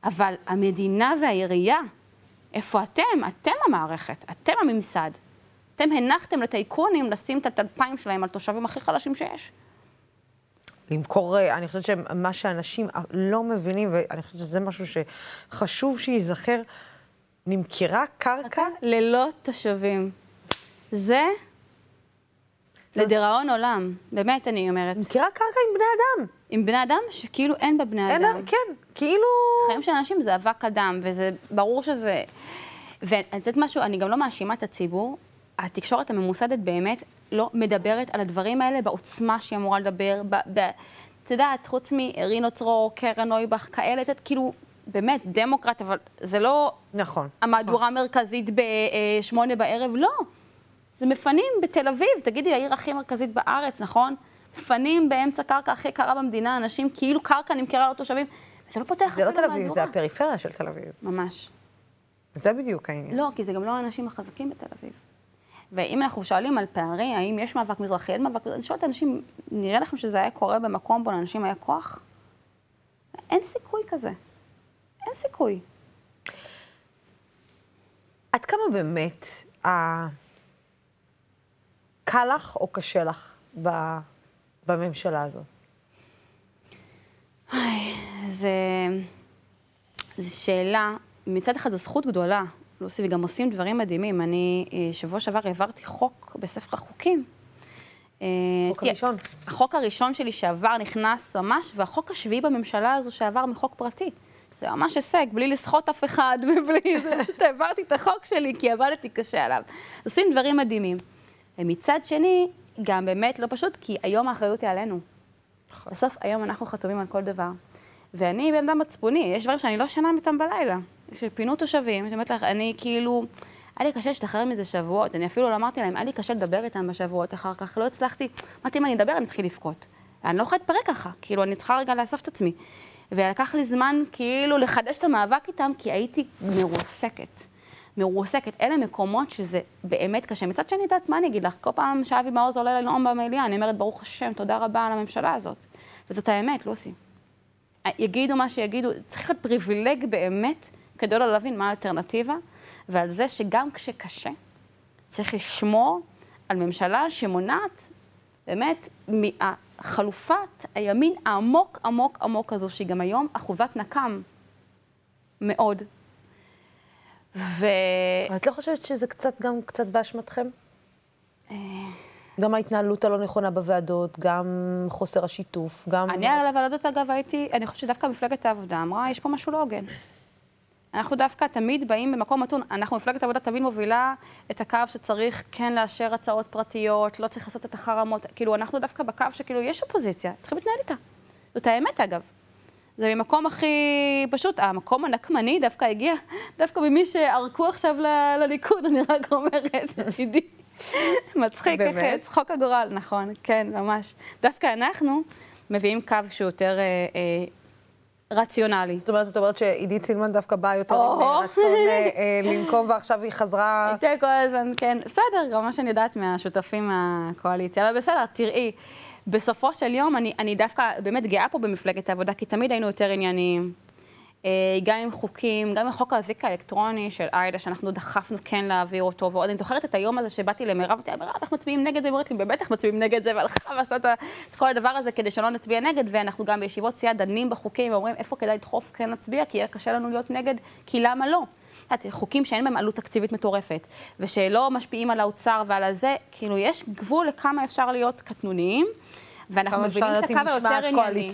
אבל המדינה והעירייה, איפה אתם? אתם המערכת, אתם הממסד. אתם הנחתם לטייקונים לשים את הטלפיים שלהם על תושבים הכי חלשים שיש. למכור, אה, אני חושבת שמה שאנשים לא מבינים, ואני חושבת שזה משהו שחשוב שייזכר, נמכרה קרקע ללא תושבים. זה לדיראון עולם, באמת אני אומרת. נמכרה קרקע עם בני אדם. עם בני אדם שכאילו אין בה בני אין, אדם. כן, כאילו... חיים של אנשים זה אבק אדם, וזה ברור שזה... ואני יודעת משהו, אני גם לא מאשימה את הציבור. התקשורת הממוסדת באמת לא מדברת על הדברים האלה בעוצמה שהיא אמורה לדבר. ב, ב, את יודעת, חוץ מרינו צרור, קרן נויבך, כאלה, את כאילו, באמת, דמוקרט, אבל זה לא נכון. המהדורה המרכזית בשמונה בערב, לא. זה מפנים בתל אביב, תגידי, העיר הכי מרכזית בארץ, נכון? מפנים באמצע קרקע הכי קרה במדינה, אנשים כאילו קרקע נמכרה לתושבים, וזה לא פותח זה לא אפילו תל אביב, זה מהדורה. הפריפריה של תל אביב. ממש. זה בדיוק העניין. לא, כי זה גם לא האנשים החזקים בתל אביב. ואם אנחנו שואלים על פערים, האם יש מאבק מזרחי, אין מאבק מזרחי, אני שואלת אנשים, נראה לכם שזה היה קורה במקום בו לאנשים היה כוח? אין סיכוי כזה. אין סיכוי. עד כמה באמת ה... קל לך או קשה לך ב... בממשלה הזאת? זה... זו שאלה, מצד אחד זו זכות גדולה, לוסי, וגם עושים דברים מדהימים. אני אה, שבוע שעבר העברתי חוק בספר החוקים. אה, החוק תראה, הראשון. החוק הראשון שלי שעבר נכנס ממש, והחוק השביעי בממשלה הזו שעבר מחוק פרטי. זה ממש הישג, בלי לסחוט אף אחד ובלי זה, פשוט העברתי את החוק שלי כי עבדתי קשה עליו. עושים דברים מדהימים. ומצד שני, גם באמת לא פשוט, כי היום האחריות היא עלינו. בסוף היום אנחנו חתומים על כל דבר. ואני בן אדם מצפוני, יש דברים שאני לא ישנה איתם בלילה. כשפינו תושבים, אני אומרת לך, אני כאילו, היה לי קשה להשתחרר מזה שבועות, אני אפילו לא אמרתי להם, היה לי קשה לדבר איתם בשבועות אחר כך, לא הצלחתי, אמרתי, אם אני אדבר, אני אתחיל לבכות. אני לא יכולה להתפרק ככה, כאילו, אני צריכה רגע לאסוף את עצמי. ולקח לי זמן כאילו לחדש את המאבק איתם, כי הייתי מרוסקת. מרוסקת. אלה מקומות שזה באמת קשה. מצד שני, יודעת, מה אני אגיד לך? כל פעם שאבי מעוז עולה לנאום במליאה, אני אומרת, ברוך השם, תודה רבה על הממשלה הזאת. וזאת האמת, לוסי. יגידו מה שיגידו, צריך להיות פריבילג באמת, כדי לא להבין מה האלטרנטיבה, ועל זה שגם כשקשה, צריך לשמור על ממשלה שמונעת באמת מחלופת הימין העמוק עמוק עמוק הזו, שהיא גם היום אחוזת נקם מאוד. ו... את לא חושבת שזה קצת גם קצת באשמתכם? גם ההתנהלות הלא נכונה בוועדות, גם חוסר השיתוף, גם... אני על הוועדות, אגב, הייתי, אני חושבת שדווקא מפלגת העבודה אמרה, יש פה משהו לא הוגן. אנחנו דווקא תמיד באים במקום מתון. אנחנו, מפלגת העבודה, תמיד מובילה את הקו שצריך כן לאשר הצעות פרטיות, לא צריך לעשות את החרמות. כאילו, אנחנו דווקא בקו שכאילו, יש אופוזיציה, צריכים להתנהל איתה. זאת האמת, אגב. זה ממקום הכי פשוט, המקום הנקמני דווקא הגיע, דווקא ממי שערקו עכשיו ל- לליכוד, אני רק אומרת, תדעי. מצחיק, איך? צחוק הגורל, נכון, כן, ממש. דווקא אנחנו מביאים קו שהוא יותר אה, אה, רציונלי. זאת אומרת, את אומרת שעידית סילמן דווקא באה יותר עם. אה, רצון אה, אה, לנקום, ועכשיו היא חזרה... הייתה כל הזמן, כן, בסדר, גם מה שאני יודעת מהשותפים מהקואליציה, אבל בסדר, תראי, בסופו של יום אני, אני דווקא באמת גאה פה במפלגת העבודה, כי תמיד היינו יותר ענייניים. אה, גם עם חוקים, גם עם חוק האזיק האלקטרוני של עאידה, שאנחנו דחפנו כן להעביר אותו, ועוד אני זוכרת את היום הזה שבאתי למירב, אמרתי לה, מירב, איך מצביעים נגד זה? אומרת לי, בטח מצביעים נגד זה, והלכה ועשתה את כל הדבר הזה כדי שלא נצביע נגד, ואנחנו גם בישיבות סיעה דנים בחוקים ואומרים איפה כדאי לדחוף כן נצביע, כי יהיה קשה לנו להיות נגד, כי למה לא? את חוקים שאין בהם עלות תקציבית מטורפת, ושלא משפיעים על האוצר ועל הזה, כאילו, יש גבול לכמה אפשר להיות קטנוניים, ואנחנו מבינים את הקו היותר ענייני.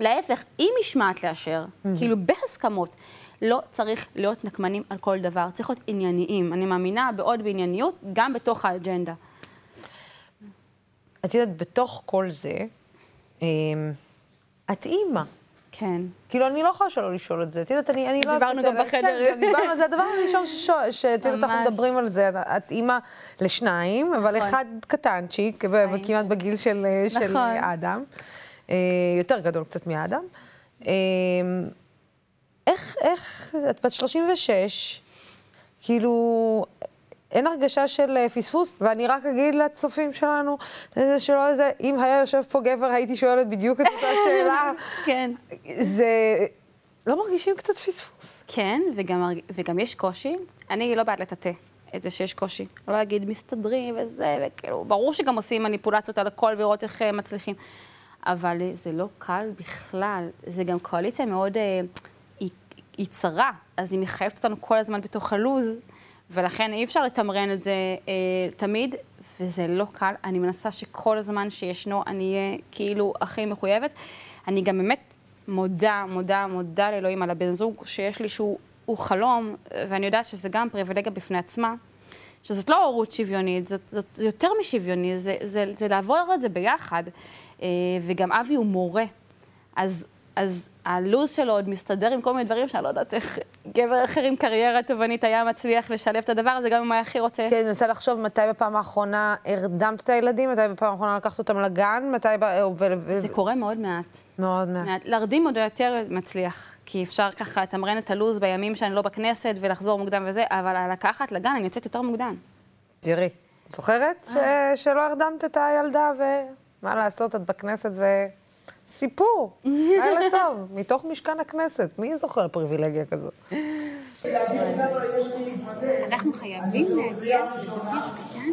להפך, עם משמעת לאשר, כאילו בהסכמות, לא צריך להיות נקמנים על כל דבר, צריך להיות ענייניים. אני מאמינה בעוד בענייניות, גם בתוך האג'נדה. את יודעת, בתוך כל זה, אמ, את אימא. כן. כאילו, אני לא יכולה שלא לשאול את זה. את יודעת, אני, אני לא... דיברנו גם את- בחדר. כן, דיברנו על זה. הדבר הראשון שש- שאת יודעת, אנחנו ממש. מדברים על זה. את אימא לשניים, אבל נכון. אחד קטנצ'יק, כמעט בגיל של אה, של נכון. אדם. אה, יותר גדול קצת מאדם. אה, איך, איך, את בת 36, כאילו, אין הרגשה של אה, פספוס, ואני רק אגיד לצופים שלנו, איזה שלא איזה, אם היה יושב פה גבר, הייתי שואלת בדיוק את אותה שאלה. כן. זה... לא מרגישים קצת פספוס? כן, וגם, וגם יש קושי. אני לא בעד לטאטא את זה שיש קושי. לא להגיד מסתדרים וזה, וכאילו, ברור שגם עושים מניפולציות על הכל ולראות איך מצליחים. אבל זה לא קל בכלל. זה גם קואליציה מאוד, אה, היא, היא צרה, אז היא מחייבת אותנו כל הזמן בתוך הלוז, ולכן אי אפשר לתמרן את זה אה, תמיד, וזה לא קל. אני מנסה שכל הזמן שישנו, אני אהיה כאילו הכי מחויבת. אני גם באמת מודה, מודה, מודה לאלוהים על הבן זוג שיש לי שהוא הוא חלום, ואני יודעת שזה גם פריבילגיה בפני עצמה, שזאת לא הורות שוויונית, זאת, זאת יותר משוויוני, זה, זה, זה לעבור את זה ביחד. אה, וגם אבי הוא מורה, אז, אז הלו"ז שלו עוד מסתדר עם כל מיני דברים שאני לא יודעת איך גבר אחר עם קריירה תובענית היה מצליח לשלב את הדבר הזה, גם אם היה הכי רוצה. כן, אני מנסה לחשוב מתי בפעם האחרונה הרדמת את הילדים, מתי בפעם האחרונה לקחת אותם לגן, מתי... ו- זה קורה מאוד מעט. מאוד מעט. מעט. להרדים עוד יותר מצליח, כי אפשר ככה לתמרן את הלו"ז בימים שאני לא בכנסת ולחזור מוקדם וזה, אבל לקחת לגן, אני יוצאת יותר מוקדם. תראי, זוכרת ש- שלא הרדמת את הילדה ומה לעשות, את בכנסת ו... סיפור, לילה טוב, מתוך משכן הכנסת. מי זוכר פריבילגיה כזאת? אנחנו חייבים להגיע לבקש קטן.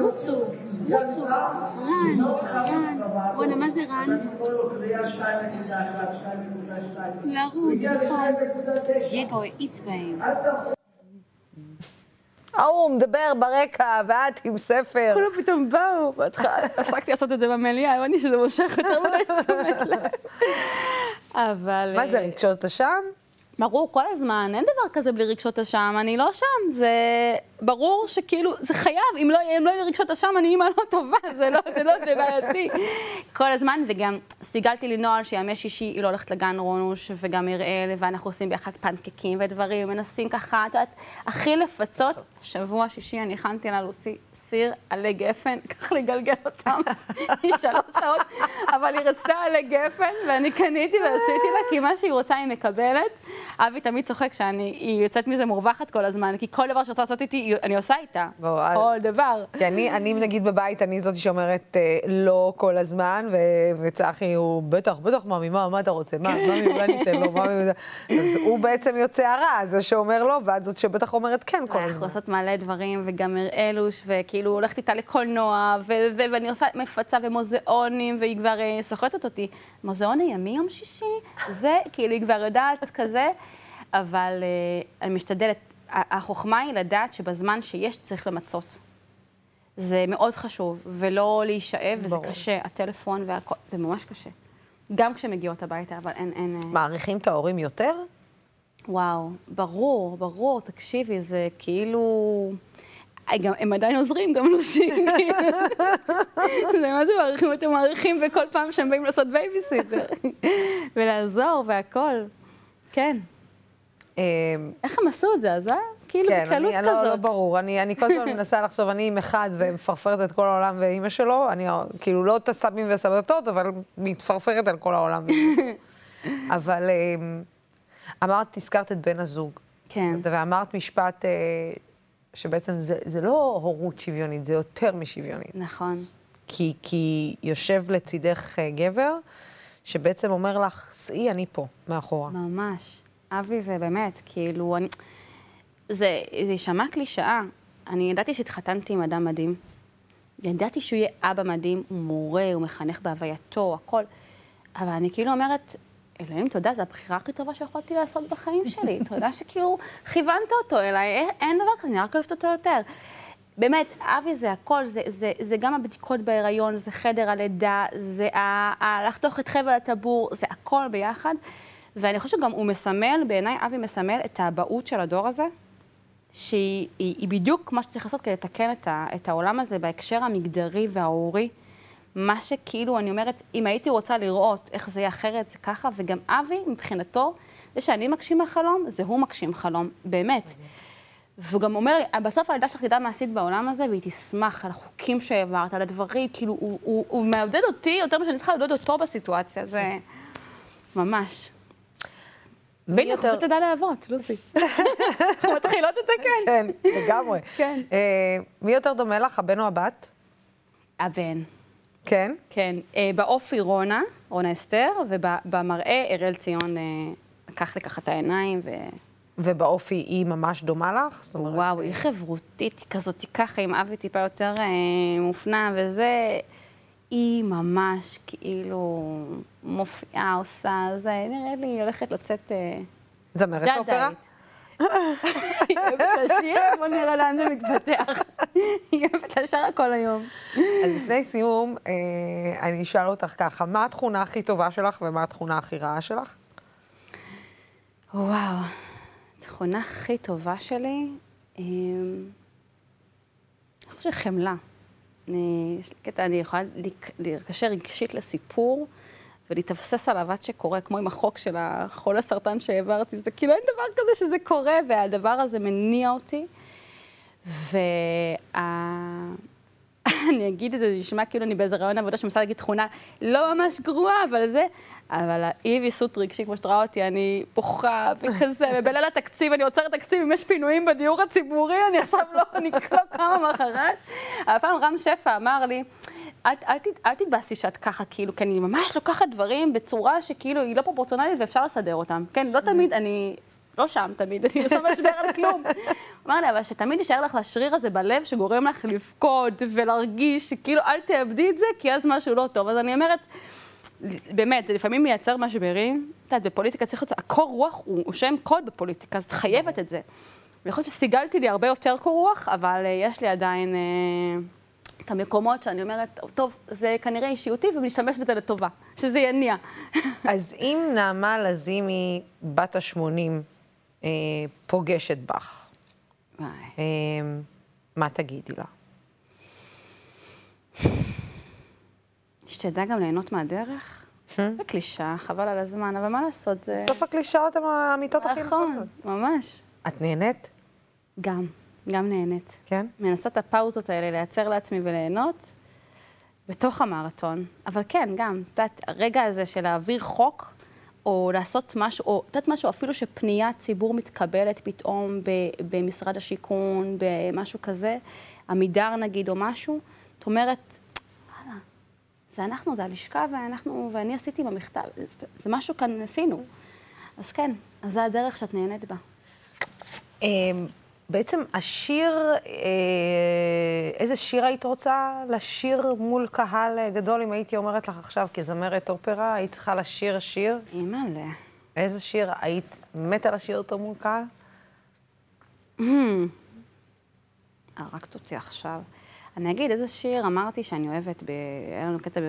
רוצו, רוצו, רן, רן, רונה, מה זה רן? לרוץ, נכון. דייגו האיץ בהם. ההוא מדבר ברקע, ואת עם ספר. כולם פתאום באו, בהתחלה הפסקתי לעשות את זה במליאה, הבנתי שזה מושך יותר מדי תשומת לב. אבל... מה זה, רגשות אשם? ברור, כל הזמן, אין דבר כזה בלי רגשות אשם, אני לא שם, זה ברור שכאילו, זה חייב, אם לא לא יהיו לי רגשות אשם, אני אימא לא טובה, זה לא, זה לא, זה בעייתי. כל הזמן, וגם סיגלתי לי נוהל שימי שישי היא לא הולכת לגן רונוש, וגם אראל, ואנחנו עושים ביחד פנקקים ודברים, מנסים ככה, את יודעת, הכי לפצות. שבוע שישי אני הכנתי לה לוסי סיר עלי גפן, ככה לגלגל אותם, היא שלוש שעות, אבל היא רצתה עלי גפן, ואני קניתי ועשיתי לה, כי מה שהיא רוצה היא מקבלת. אבי תמיד צוחק שהיא יוצאת מזה מורווחת כל הזמן, כי כל דבר שרוצה לעשות איתי, אני עושה איתה. בוא, אל- כל דבר. כי אני, אני נגיד בבית, אני זאתי שאומרת אה, לא כל הזמן, ו- וצחי הוא בטח, בטח, ממי, מה, מה אתה רוצה? מה, ממי, אולי ניתן לו, ממי, זה." אז הוא בעצם יוצא הרע, זה שאומר לא, ואת זאת שבטח אומרת כן כל אנחנו הזמן. עושות מלא דברים, וגם הראלוש, וכאילו הולכת איתה לקולנוע, ואני עושה מפצה ומוזיאונים, והיא כבר אה, סוחטת אותי. מוזיאון הימי יום שישי? זה, כאילו, היא כבר יודעת כזה, אבל אה, אני משתדלת. החוכמה היא לדעת שבזמן שיש צריך למצות. זה מאוד חשוב, ולא להישאב, וזה ברור. קשה, הטלפון והכל, זה ממש קשה. גם כשמגיעות הביתה, אבל אין, אין... אה, מעריכים את ההורים יותר? וואו, ברור, ברור, תקשיבי, זה כאילו... גם, הם עדיין עוזרים, גם לוסי. זה מה זה מעריכים? אתם מעריכים בכל פעם שהם באים לעשות בייביסיטר. ולעזור והכול. כן. אה, איך הם עשו את זה? אז זה היה כאילו כן, בקלות אני, לא, לא כזאת. ברור. אני, אני כל הזמן מנסה לחשוב, אני עם אחד ומפרפרת את כל העולם ואימא שלו, אני כאילו לא את הסבים והסבתות, אבל מתפרפרת על כל העולם. אבל אה, אמרת, הזכרת את בן הזוג. כן. ואמרת משפט אה, שבעצם זה, זה לא הורות שוויונית, זה יותר משוויונית. נכון. כי, כי יושב לצידך אה, גבר, שבעצם אומר לך, סעי, אני פה, מאחורה. ממש. אבי זה באמת, כאילו, אני... זה, יישמע קלישאה. אני ידעתי שהתחתנתי עם אדם מדהים. ידעתי שהוא יהיה אבא מדהים, הוא מורה, הוא מחנך בהווייתו, הכל. אבל אני כאילו אומרת, אלוהים, תודה, זו הבחירה הכי טובה שיכולתי לעשות בחיים שלי. תודה שכאילו כיוונת אותו אליי, אין דבר כזה, אני רק אוהבת אותו יותר. באמת, אבי זה הכל, זה, זה, זה גם הבדיקות בהיריון, זה חדר הלידה, זה ה, ה, לחתוך את חבל הטבור, זה הכל ביחד. ואני חושבת שגם הוא מסמל, בעיניי אבי מסמל את האבהות של הדור הזה, שהיא היא, היא בדיוק מה שצריך לעשות כדי לתקן את, ה, את העולם הזה בהקשר המגדרי וההורי. מה שכאילו, אני אומרת, אם הייתי רוצה לראות איך זה יהיה אחרת, זה ככה, וגם אבי, מבחינתו, זה שאני מגשים חלום, זה הוא מגשים חלום, באמת. והוא גם אומר לי, בסוף הילדה שלך תדע מה עשית בעולם הזה, והיא תשמח על החוקים שהעברת, על הדברים, כאילו, הוא, הוא, הוא מעודד אותי יותר ממה שאני צריכה לעודד אותו בסיטואציה, זה ממש. אנחנו פשוט תדע לאבות, לוסי. אנחנו מתחילות לתקן. כן, לגמרי. כן. אה, מי יותר דומה לך, הבן או הבת? הבן. כן. כן, אה, באופי רונה, רונה אסתר, ובמראה אראל ציון אה, לקח לי ככה את העיניים, ו... ובאופי היא ממש דומה לך? זאת אומרת, וואו, היא חברותית, היא כזאת ככה, עם אבי טיפה יותר אה, מופנם, וזה... היא ממש כאילו מופיעה, עושה זה, נראה לי היא הולכת לצאת... אה, זמרת. אופרה? היא אוהבת לשיר, בוא נראה לאן זה מתפתח. היא אוהבת לשיר כל היום. אז לפני סיום, אה, אני אשאל אותך ככה, מה התכונה הכי טובה שלך ומה התכונה הכי רעה שלך? וואו, התכונה הכי טובה שלי, אה, אני חושבת חמלה. אני, יש לי קטע, אני יכולה לקשר רגשית לסיפור ולהתבסס עליו עד שקורה, כמו עם החוק של החולה סרטן שהעברתי, זה כאילו אין דבר כזה שזה קורה, והדבר הזה מניע אותי. וה... אני אגיד את זה, זה נשמע כאילו אני באיזה רעיון עבודה שמנסה להגיד תכונה לא ממש גרועה, אבל זה... אבל האי ויסות רגשי, כמו שאת רואה אותי, אני בוכה וכזה, ובליל התקציב אני עוצרת תקציב, אם יש פינויים בדיור הציבורי, אני עכשיו לא, אני לא קמה מחרת. אבל פעם רם שפע אמר לי, אל, אל, ת- אל תתבאסי שאת ככה, כאילו, כי אני ממש לוקחת דברים בצורה שכאילו היא לא פרופורציונלית ואפשר לסדר אותם. כן, לא תמיד, אני לא שם תמיד, אני עושה משבר על כלום. אמר לי, אבל שתמיד יישאר לך השריר הזה בלב שגורם לך לבכות ולהרגיש שכאילו אל תאבדי את זה, כי אז משהו לא טוב. אז אני אומרת, באמת, זה לפעמים מייצר משברים. את יודעת, בפוליטיקה צריך להיות, הקור רוח הוא, הוא שם קוד בפוליטיקה, אז את חייבת את זה. ויכול להיות שסיגלתי לי הרבה יותר קור רוח, אבל אה, יש לי עדיין אה, את המקומות שאני אומרת, טוב, זה כנראה אישיותי ונשתמש בזה לטובה, שזה יניע. אז אם נעמה לזימי, בת ה-80, אה, פוגשת בך. אה, מה תגידי לה? שתדע גם ליהנות מהדרך. זה קלישאה, חבל על הזמן, אבל מה לעשות, זה... בסוף הקלישאות הן האמיתות הכי נכון, נכונות. ממש. את נהנית? גם, גם נהנית. כן? מנסה את הפאוזות האלה לייצר לעצמי וליהנות בתוך המרתון. אבל כן, גם, את יודעת, הרגע הזה של להעביר חוק, או לעשות משהו, או יודעת משהו, אפילו שפניית ציבור מתקבלת פתאום במשרד השיכון, במשהו כזה, עמידר נגיד, או משהו, את אומרת, וואלה, זה אנחנו, זה הלשכה, ואנחנו, ואני עשיתי במכתב, זה, משהו כאן עשינו. אז כן, אז זה הדרך שאת נהנית בה. אה, בעצם השיר, אה, איזה שיר היית רוצה לשיר מול קהל אה, גדול, אם הייתי אומרת לך עכשיו כזמרת אופרה, היית צריכה לשיר שיר? אימא'לה. איזה שיר היית מתה לשיר אותו מול קהל? הרגת אותי עכשיו. אני אגיד איזה שיר אמרתי שאני אוהבת, ב... היה לנו קטע.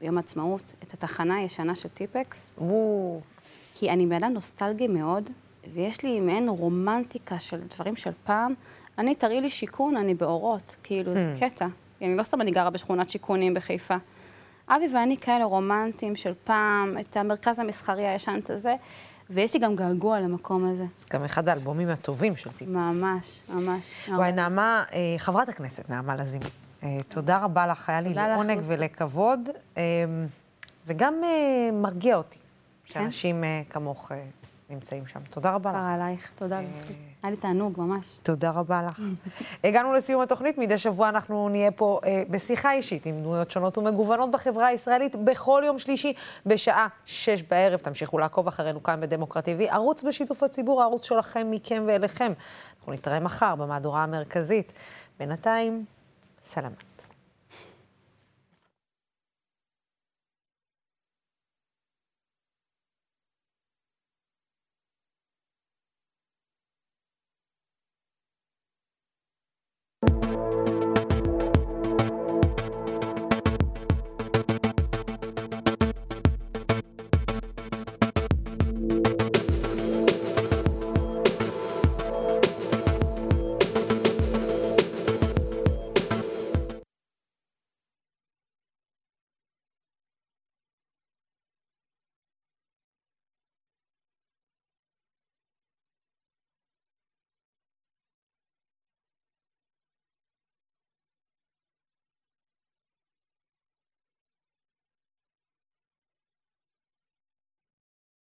ביום העצמאות, את התחנה הישנה של טיפקס, וואו. כי אני בן אדם נוסטלגי מאוד, ויש לי מעין רומנטיקה של דברים של פעם. אני, תראי לי שיכון, אני באורות, כאילו, זה קטע. אני לא סתם אני גרה בשכונת שיכונים בחיפה. אבי ואני כאלה רומנטיים של פעם, את המרכז המסחרי הישן הזה, ויש לי גם געגוע למקום הזה. זה גם אחד האלבומים הטובים של טיפ. ממש, ממש. וואי, נעמה, אה, חברת הכנסת נעמה לזימי, אה, תודה רבה לך, היה לי לעונג. ולכבוד, אה, וגם מרגיע אותי, כן? שאנשים כמוך נמצאים שם. תודה רבה לך. עלייך, תודה לוסי. היה לי תענוג, ממש. תודה רבה לך. הגענו לסיום התוכנית, מדי שבוע אנחנו נהיה פה אה, בשיחה אישית עם דמויות שונות ומגוונות בחברה הישראלית בכל יום שלישי בשעה שש בערב. תמשיכו לעקוב אחרינו כאן בדמוקרט TV, ערוץ בשיתוף הציבור, הערוץ שלכם, מכם ואליכם. אנחנו נתראה מחר במהדורה המרכזית. בינתיים, סלאם.